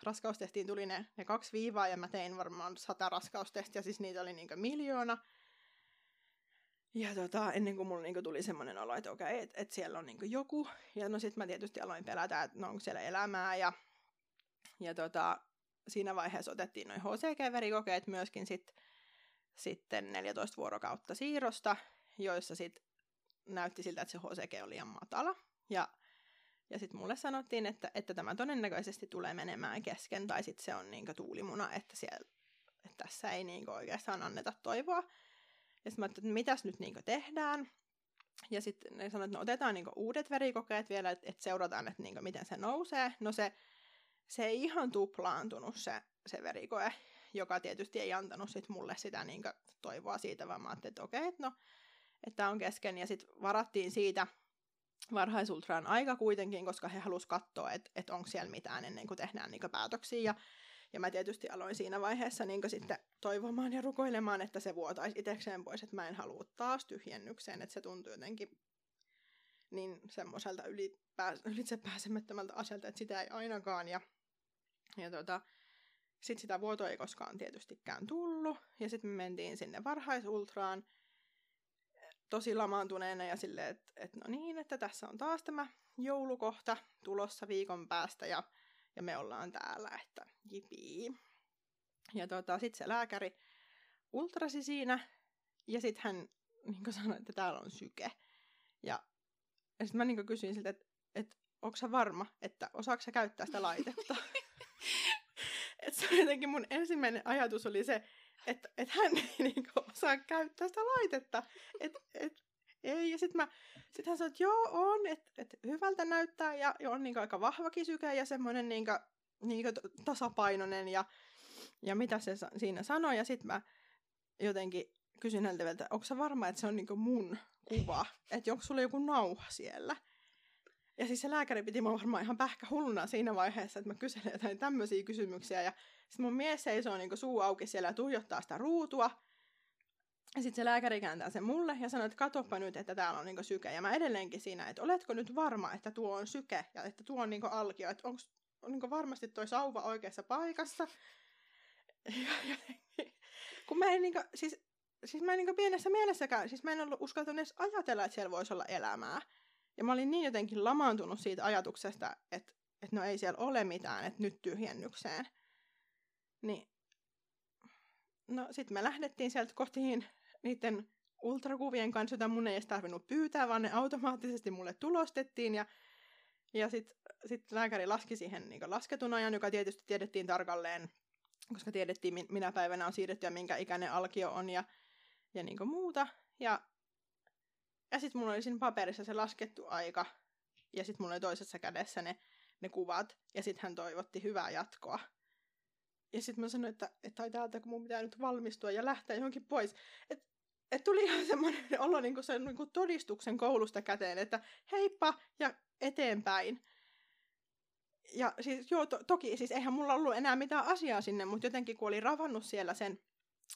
raskaustestiin tuli ne, ne kaksi viivaa ja mä tein varmaan sata raskaustestiä, siis niitä oli niinku miljoona. Ja tota, ennen kuin mulla niinku tuli semmoinen olo, että okei, että et siellä on niinku joku. Ja no sit mä tietysti aloin pelätä, että no onko siellä elämää. Ja, ja tota, siinä vaiheessa otettiin noin HCG-verikokeet myöskin sit, sitten 14 vuorokautta siirrosta, joissa sit näytti siltä, että se HCG oli liian matala. Ja ja sitten mulle sanottiin, että, että tämä todennäköisesti tulee menemään kesken, tai sitten se on niinku tuulimuna, että, siellä, että tässä ei niinku oikeastaan anneta toivoa. Ja sitten mä ajattelin, että mitäs nyt niinku tehdään. Ja sitten ne sanoivat, että no otetaan niinku uudet verikokeet vielä, että, että seurataan, että niinku miten se nousee. No se, se ei ihan tuplaantunut se, se verikoe, joka tietysti ei antanut sit mulle sitä niinku toivoa siitä, vaan mä ajattelin, että okei, että no, että on kesken. Ja sitten varattiin siitä varhaisultraan aika kuitenkin, koska he halusivat katsoa, että et onko siellä mitään ennen kuin tehdään niin päätöksiä. Ja, ja mä tietysti aloin siinä vaiheessa niin sitten toivomaan ja rukoilemaan, että se vuotaisi itsekseen pois, että mä en halua taas tyhjennykseen, että se tuntuu jotenkin niin semmoiselta ylitse pääsemättömältä asialta, että sitä ei ainakaan. Ja, ja tota, sitten sitä vuotoa ei koskaan tietystikään tullut. Ja sitten me mentiin sinne varhaisultraan tosi lamaantuneena ja silleen, että et no niin, että tässä on taas tämä joulukohta tulossa viikon päästä ja, ja me ollaan täällä, että jipii. Ja tota, sitten se lääkäri ultrasi siinä ja sitten hän niin sanoi, että täällä on syke. Ja, ja sitten mä niin kysyin siltä, että, että onko sä varma, että osaako sä käyttää sitä laitetta? että se jotenkin mun ensimmäinen ajatus oli se, että et hän ei niinku osaa käyttää sitä laitetta. Et, et, ei, ja sitten sit hän sanoi, että joo, on, että et hyvältä näyttää ja, on niinku aika vahvakin syke ja semmoinen niinku, niinku tasapainoinen ja, ja mitä se siinä sanoi. Ja sitten mä jotenkin kysyin häneltä, että onko se varma, että se on niinku mun kuva, että onko sulla joku nauha siellä. Ja siis se lääkäri piti mua varmaan ihan pähkä hulluna siinä vaiheessa, että mä kyselen jotain tämmöisiä kysymyksiä. Ja sitten mun mies seisoo niin suu auki siellä ja tuijottaa sitä ruutua. Ja sitten se lääkäri kääntää sen mulle ja sanoo, että katoppa nyt, että täällä on niin syke. Ja mä edelleenkin siinä, että oletko nyt varma, että tuo on syke ja että tuo on niin alkio. Että onko on niin varmasti toi sauva oikeassa paikassa. Ja, ja, kun mä en niin kuin, siis, siis mä en niin pienessä mielessäkään, siis mä en ollut uskaltanut edes ajatella, että siellä voisi olla elämää. Ja mä olin niin jotenkin lamaantunut siitä ajatuksesta, että, että no ei siellä ole mitään, että nyt tyhjennykseen. Niin, no sitten me lähdettiin sieltä kotiin niiden ultrakuvien kanssa, joita mun ei edes tarvinnut pyytää, vaan ne automaattisesti mulle tulostettiin. Ja, ja sitten sit lääkäri laski siihen niin lasketun ajan, joka tietysti tiedettiin tarkalleen, koska tiedettiin, minä päivänä on siirretty ja minkä ikäinen alkio on ja, ja niin muuta. Ja, ja sitten mulla oli siinä paperissa se laskettu aika, ja sitten mulla oli toisessa kädessä ne, ne kuvat, ja sitten hän toivotti hyvää jatkoa. Ja sitten mä sanoin, että, että tai täältä, kun mun pitää nyt valmistua ja lähteä johonkin pois. Että et tuli ihan semmoinen olo niin kuin sen niin kuin todistuksen koulusta käteen, että heippa ja eteenpäin. Ja siis joo, to- toki siis eihän mulla ollut enää mitään asiaa sinne, mutta jotenkin kun oli ravannut siellä sen,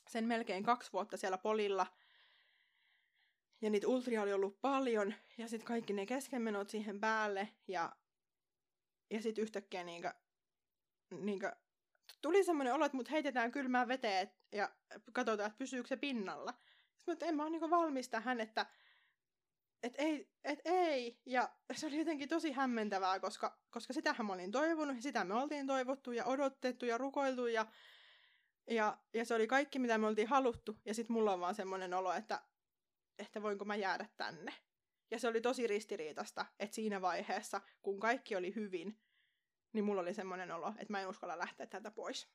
sen melkein kaksi vuotta siellä polilla, ja niitä ultria oli ollut paljon, ja sitten kaikki ne keskenmenot siihen päälle, ja, ja sitten yhtäkkiä niinkö, niinkö, tuli semmoinen olo, että mut heitetään kylmään veteen, ja katsotaan, että pysyykö se pinnalla. Sitten en mä ole niin valmis tähän, että et ei, et ei. Ja se oli jotenkin tosi hämmentävää, koska, koska sitähän mä olin toivonut, ja sitä me oltiin toivottu ja odotettu ja rukoiltu, ja, ja, ja se oli kaikki, mitä me oltiin haluttu. Ja sitten mulla on vaan semmoinen olo, että, että voinko mä jäädä tänne. Ja se oli tosi ristiriitasta, että siinä vaiheessa, kun kaikki oli hyvin, niin mulla oli semmoinen olo, että mä en uskalla lähteä täältä pois.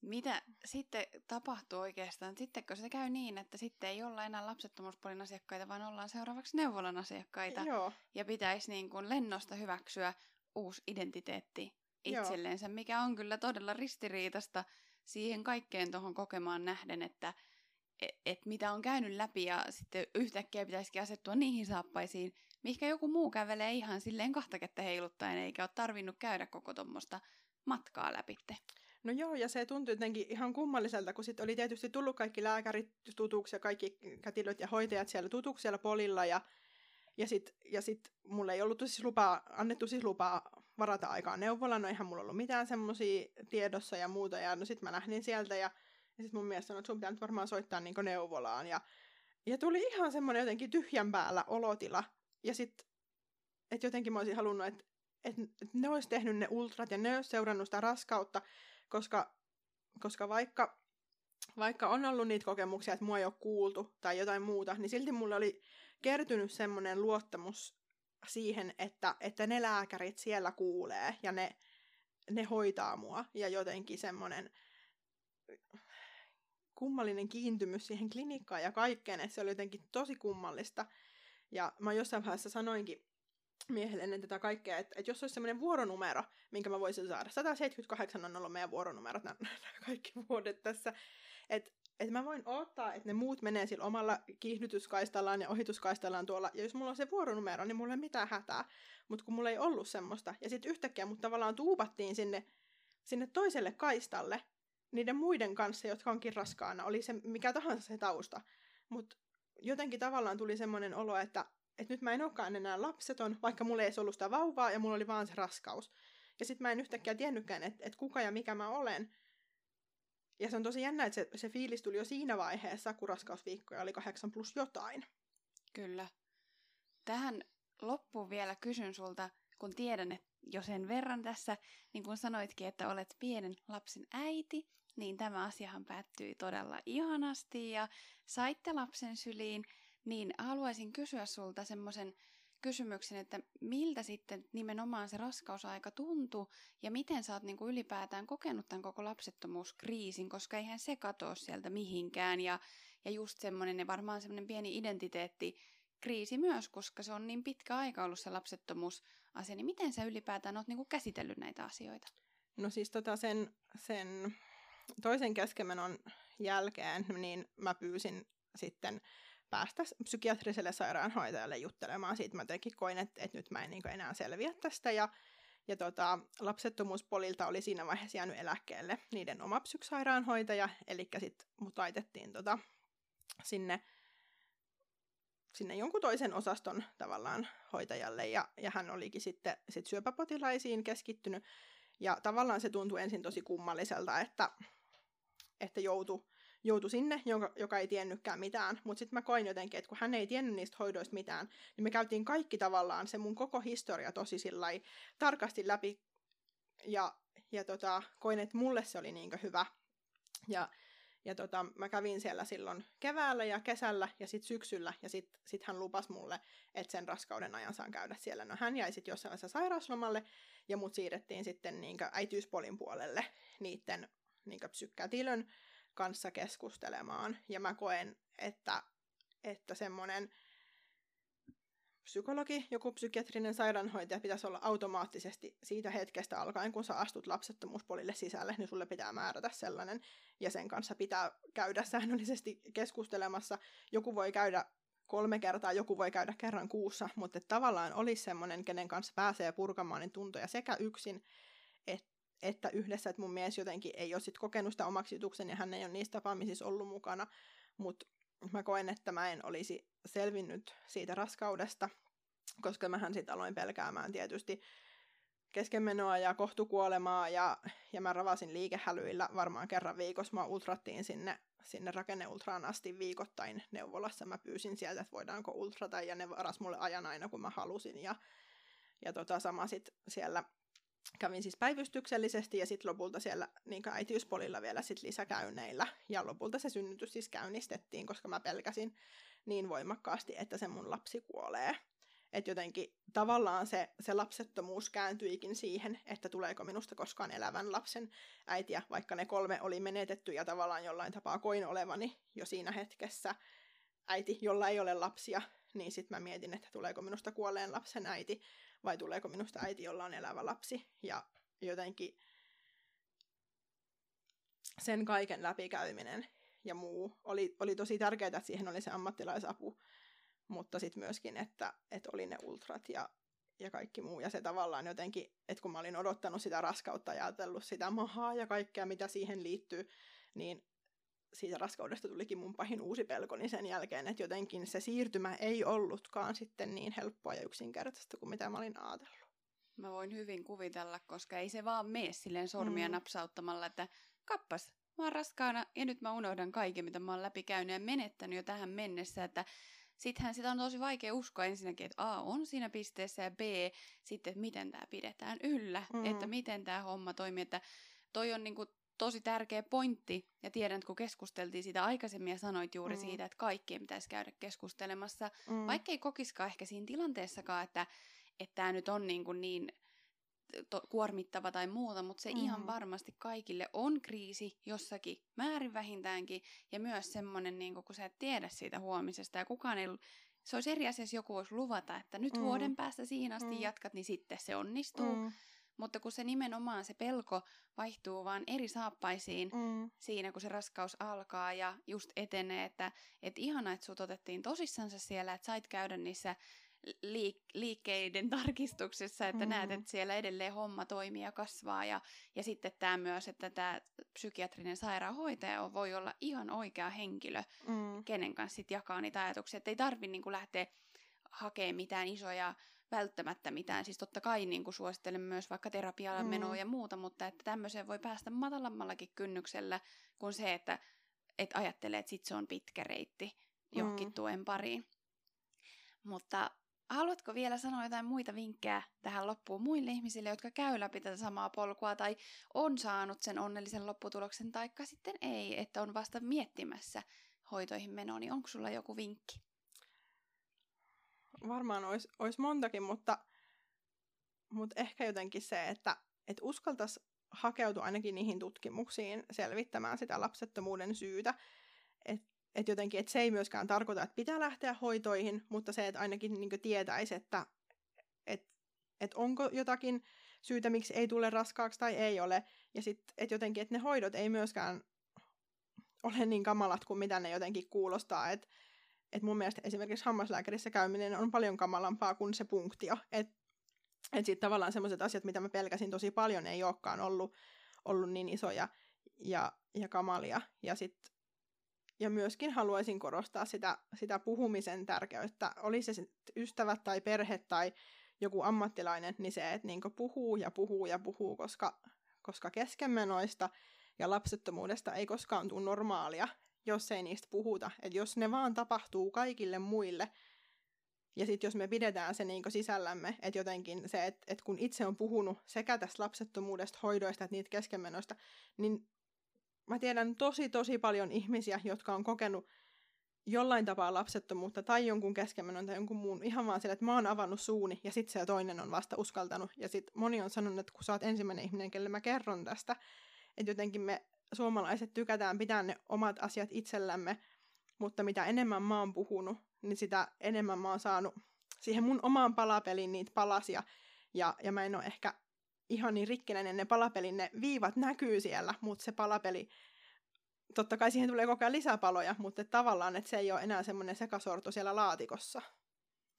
Mitä sitten tapahtuu oikeastaan? Sittenkö se käy niin, että sitten ei olla enää lapsettomuuspolin asiakkaita, vaan ollaan seuraavaksi neuvolan asiakkaita. Joo. Ja pitäisi niin kuin lennosta hyväksyä uusi identiteetti itselleensä, Joo. mikä on kyllä todella ristiriitasta siihen kaikkeen tuohon kokemaan nähden, että et, et mitä on käynyt läpi ja sitten yhtäkkiä pitäisikin asettua niihin saappaisiin, mikä joku muu kävelee ihan silleen kahta kättä heiluttaen, eikä ole tarvinnut käydä koko tuommoista matkaa läpitte. No joo, ja se tuntui jotenkin ihan kummalliselta, kun sitten oli tietysti tullut kaikki lääkärit tutuksi ja kaikki kätilöt ja hoitajat siellä tutuksi siellä polilla, ja, ja sitten ja sit mulle ei ollut siis lupaa, annettu siis lupaa varata aikaa neuvolaan, no eihän mulla ollut mitään semmoisia tiedossa ja muuta, ja no sitten mä lähdin sieltä, ja, ja sitten mun mies sanoi, että sun pitää nyt varmaan soittaa niin neuvolaan, ja, ja tuli ihan semmoinen jotenkin tyhjän päällä olotila, ja sitten, että jotenkin mä olisin halunnut, että että ne olisi tehnyt ne ultrat ja ne olisi seurannut sitä raskautta, koska, koska vaikka, vaikka on ollut niitä kokemuksia, että mua ei ole kuultu tai jotain muuta, niin silti mulle oli kertynyt semmoinen luottamus siihen, että, että ne lääkärit siellä kuulee ja ne, ne hoitaa mua. Ja jotenkin semmoinen kummallinen kiintymys siihen klinikkaan ja kaikkeen, että se oli jotenkin tosi kummallista. Ja mä jossain vaiheessa sanoinkin miehelle ennen tätä kaikkea, että, että jos olisi semmoinen vuoronumero, minkä mä voisin saada, 178 on ollut meidän vuoronumerot nämä, kaikki vuodet tässä, että että mä voin odottaa, että ne muut menee sillä omalla kiihdytyskaistallaan ja ohituskaistallaan tuolla, ja jos mulla on se vuoronumero, niin mulla ei mitään hätää. Mutta kun mulla ei ollut semmoista, ja sitten yhtäkkiä mut tavallaan tuupattiin sinne, sinne toiselle kaistalle, niiden muiden kanssa, jotka onkin raskaana, oli se mikä tahansa se tausta. Mutta jotenkin tavallaan tuli semmoinen olo, että että nyt mä en olekaan enää lapseton, vaikka mulla ei ollut sitä vauvaa ja mulla oli vaan se raskaus. Ja sitten mä en yhtäkkiä tiennytkään, että et kuka ja mikä mä olen. Ja se on tosi jännä, että se, se fiilis tuli jo siinä vaiheessa, kun raskausviikkoja oli kahdeksan plus jotain. Kyllä. Tähän loppuun vielä kysyn sulta, kun tiedän, että jo sen verran tässä, niin kuin sanoitkin, että olet pienen lapsen äiti, niin tämä asiahan päättyi todella ihanasti. Ja saitte lapsen syliin niin haluaisin kysyä sulta semmoisen kysymyksen, että miltä sitten nimenomaan se raskausaika tuntuu ja miten sä oot niin kuin ylipäätään kokenut tämän koko lapsettomuuskriisin, koska eihän se katoa sieltä mihinkään. Ja, ja just semmoinen ja varmaan semmoinen pieni identiteetti kriisi myös, koska se on niin pitkä aika ollut se lapsettomuusasia, niin miten sä ylipäätään oot niin kuin käsitellyt näitä asioita? No siis tota sen, sen toisen keskemenon jälkeen, niin mä pyysin sitten päästä psykiatriselle sairaanhoitajalle juttelemaan siitä. Mä tekin koin, että, että nyt mä en niin enää selviä tästä. Ja, ja tota, lapsettomuuspolilta oli siinä vaiheessa jäänyt eläkkeelle niiden oma psyksairaanhoitaja, eli sitten mut laitettiin tota, sinne, sinne jonkun toisen osaston tavallaan hoitajalle, ja, ja hän olikin sitten sit syöpäpotilaisiin keskittynyt. Ja tavallaan se tuntui ensin tosi kummalliselta, että, että joutui joutui sinne, joka, joka ei tiennytkään mitään. Mutta sitten mä koin jotenkin, että kun hän ei tiennyt niistä hoidoista mitään, niin me käytiin kaikki tavallaan se mun koko historia tosi sillai tarkasti läpi. Ja, ja tota, koin, että mulle se oli niinkö hyvä. Ja, ja tota, mä kävin siellä silloin keväällä ja kesällä ja sitten syksyllä. Ja sitten sit hän lupasi mulle, että sen raskauden ajan saan käydä siellä. No hän jäi sitten jossain sairauslomalle ja mut siirrettiin sitten niinkö äitiyspolin puolelle niiden niinkö psykkätilön kanssa keskustelemaan. Ja mä koen, että, että semmoinen psykologi, joku psykiatrinen sairaanhoitaja pitäisi olla automaattisesti siitä hetkestä alkaen, kun sä astut lapsettomuuspolille sisälle, niin sulle pitää määrätä sellainen, ja sen kanssa pitää käydä säännöllisesti keskustelemassa. Joku voi käydä kolme kertaa, joku voi käydä kerran kuussa, mutta tavallaan olisi semmoinen, kenen kanssa pääsee purkamaan niin tuntoja sekä yksin että että yhdessä, että mun mies jotenkin ei ole sit kokenut sitä omaksi jutuksen ja hän ei ole niistä tapaamisissa ollut mukana, mutta mä koen, että mä en olisi selvinnyt siitä raskaudesta, koska mähän sitten aloin pelkäämään tietysti keskenmenoa ja kohtukuolemaa ja, ja mä ravasin liikehälyillä varmaan kerran viikossa. Mä ultrattiin sinne, sinne rakenneultraan asti viikoittain neuvolassa. Mä pyysin sieltä, että voidaanko ultrata ja ne varas mulle ajan aina kun mä halusin ja, ja tota, sama sitten siellä kävin siis päivystyksellisesti ja sitten lopulta siellä niin äitiyspolilla vielä sit lisäkäynneillä. Ja lopulta se synnytys siis käynnistettiin, koska mä pelkäsin niin voimakkaasti, että se mun lapsi kuolee. Että jotenkin tavallaan se, se lapsettomuus kääntyikin siihen, että tuleeko minusta koskaan elävän lapsen äitiä, vaikka ne kolme oli menetetty ja tavallaan jollain tapaa koin olevani jo siinä hetkessä äiti, jolla ei ole lapsia, niin sitten mä mietin, että tuleeko minusta kuolleen lapsen äiti vai tuleeko minusta äiti, jolla on elävä lapsi. Ja jotenkin sen kaiken läpikäyminen ja muu oli, oli tosi tärkeää, että siihen oli se ammattilaisapu, mutta sitten myöskin, että, että oli ne ultrat ja, ja kaikki muu. Ja se tavallaan jotenkin, että kun mä olin odottanut sitä raskautta ja ajatellut sitä mahaa ja kaikkea, mitä siihen liittyy, niin siitä raskaudesta tulikin mun pahin uusi pelkoni sen jälkeen, että jotenkin se siirtymä ei ollutkaan sitten niin helppoa ja yksinkertaista kuin mitä mä olin ajatellut. Mä voin hyvin kuvitella, koska ei se vaan mene silleen sormia mm. napsauttamalla, että kappas, mä oon raskaana ja nyt mä unohdan kaiken, mitä mä oon läpikäynyt ja menettänyt jo tähän mennessä, että sittenhän sitä on tosi vaikea uskoa ensinnäkin, että A on siinä pisteessä ja B sitten, että miten tämä pidetään yllä, mm. että miten tämä homma toimii, että toi on niinku tosi tärkeä pointti, ja tiedän, että kun keskusteltiin siitä aikaisemmin ja sanoit juuri mm. siitä, että kaikkien pitäisi käydä keskustelemassa, mm. vaikka ei kokiskaan ehkä siinä tilanteessakaan, että tämä nyt on niin, kuin niin to, kuormittava tai muuta, mutta se mm. ihan varmasti kaikille on kriisi jossakin määrin vähintäänkin, ja myös semmoinen, niin kun sä et tiedä siitä huomisesta, ja kukaan ei se olisi eri asia, jos joku voisi luvata, että nyt mm. vuoden päästä siinä asti mm. jatkat, niin sitten se onnistuu. Mm. Mutta kun se nimenomaan se pelko vaihtuu vaan eri saappaisiin mm. siinä, kun se raskaus alkaa ja just etenee, että et ihana, että sut otettiin tosissansa siellä, että sait käydä niissä liik- liikkeiden tarkistuksessa, että mm. näet, että siellä edelleen homma toimii ja kasvaa. Ja, ja sitten tämä myös, että tämä psykiatrinen sairaanhoitaja voi olla ihan oikea henkilö, mm. kenen kanssa sit jakaa niitä ajatuksia. Että ei tarvitse niin lähteä hakemaan mitään isoja välttämättä mitään. Siis totta kai niin kuin suosittelen myös vaikka terapialle menoa mm. ja muuta, mutta että tämmöiseen voi päästä matalammallakin kynnyksellä kuin se, että et ajattelee, että sit se on pitkä reitti johonkin mm. tuen pariin. Mutta haluatko vielä sanoa jotain muita vinkkejä tähän loppuun muille ihmisille, jotka käy läpi tätä samaa polkua tai on saanut sen onnellisen lopputuloksen, taikka sitten ei, että on vasta miettimässä hoitoihin menoa, niin onko sulla joku vinkki? Varmaan olisi, olisi montakin, mutta, mutta ehkä jotenkin se, että, että uskaltaisi hakeutua ainakin niihin tutkimuksiin selvittämään sitä lapsettomuuden syytä. Että et jotenkin, että se ei myöskään tarkoita, että pitää lähteä hoitoihin, mutta se, että ainakin niin tietäisi, että et, et onko jotakin syytä, miksi ei tule raskaaksi tai ei ole. Ja sitten, että jotenkin, että ne hoidot ei myöskään ole niin kamalat kuin mitä ne jotenkin kuulostaa, että et mun mielestä esimerkiksi hammaslääkärissä käyminen on paljon kamalampaa kuin se punktio. Että et sitten tavallaan sellaiset asiat, mitä mä pelkäsin tosi paljon, ei olekaan ollut, ollut niin isoja ja, ja kamalia. Ja, sit, ja myöskin haluaisin korostaa sitä, sitä puhumisen tärkeyttä. Oli se ystävät tai perhe tai joku ammattilainen, niin se, että niinku puhuu ja puhuu ja puhuu, koska, koska keskenmenoista ja lapsettomuudesta ei koskaan tule normaalia, jos ei niistä puhuta. Että jos ne vaan tapahtuu kaikille muille, ja sitten jos me pidetään se niin sisällämme, että jotenkin se, että, että kun itse on puhunut sekä tästä lapsettomuudesta, hoidoista että niitä keskenmenoista, niin mä tiedän tosi tosi paljon ihmisiä, jotka on kokenut jollain tapaa lapsettomuutta tai jonkun keskenmenon tai jonkun muun ihan vaan sille, että mä oon avannut suuni ja sitten se toinen on vasta uskaltanut. Ja sitten moni on sanonut, että kun sä oot ensimmäinen ihminen, kelle mä kerron tästä, että jotenkin me suomalaiset tykätään pitää ne omat asiat itsellämme, mutta mitä enemmän mä oon puhunut, niin sitä enemmän mä oon saanut siihen mun omaan palapeliin niitä palasia. Ja, ja mä en ole ehkä ihan niin rikkinäinen, ne palapelin ne viivat näkyy siellä, mutta se palapeli, totta kai siihen tulee koko ajan lisäpaloja, mutta tavallaan, että se ei ole enää semmoinen sekasorto siellä laatikossa.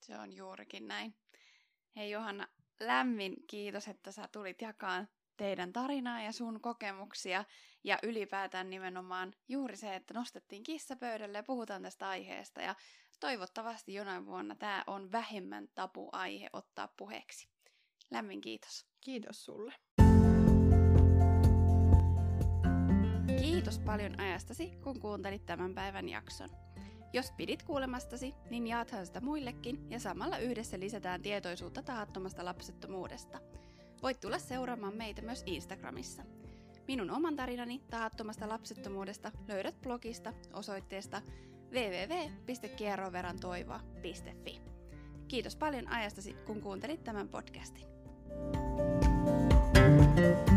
Se on juurikin näin. Hei Johanna, lämmin kiitos, että sä tulit jakaan teidän tarinaa ja sun kokemuksia ja ylipäätään nimenomaan juuri se, että nostettiin kissa pöydälle ja puhutaan tästä aiheesta ja toivottavasti jonain vuonna tämä on vähemmän tapu-aihe ottaa puheeksi. Lämmin kiitos. Kiitos sulle. Kiitos paljon ajastasi, kun kuuntelit tämän päivän jakson. Jos pidit kuulemastasi, niin jaathan sitä muillekin ja samalla yhdessä lisätään tietoisuutta tahattomasta lapsettomuudesta. Voit tulla seuraamaan meitä myös Instagramissa. Minun oman tarinani tahattomasta lapsettomuudesta löydät blogista osoitteesta www.kierroverantoivoa.fi. Kiitos paljon ajastasi, kun kuuntelit tämän podcastin. thank you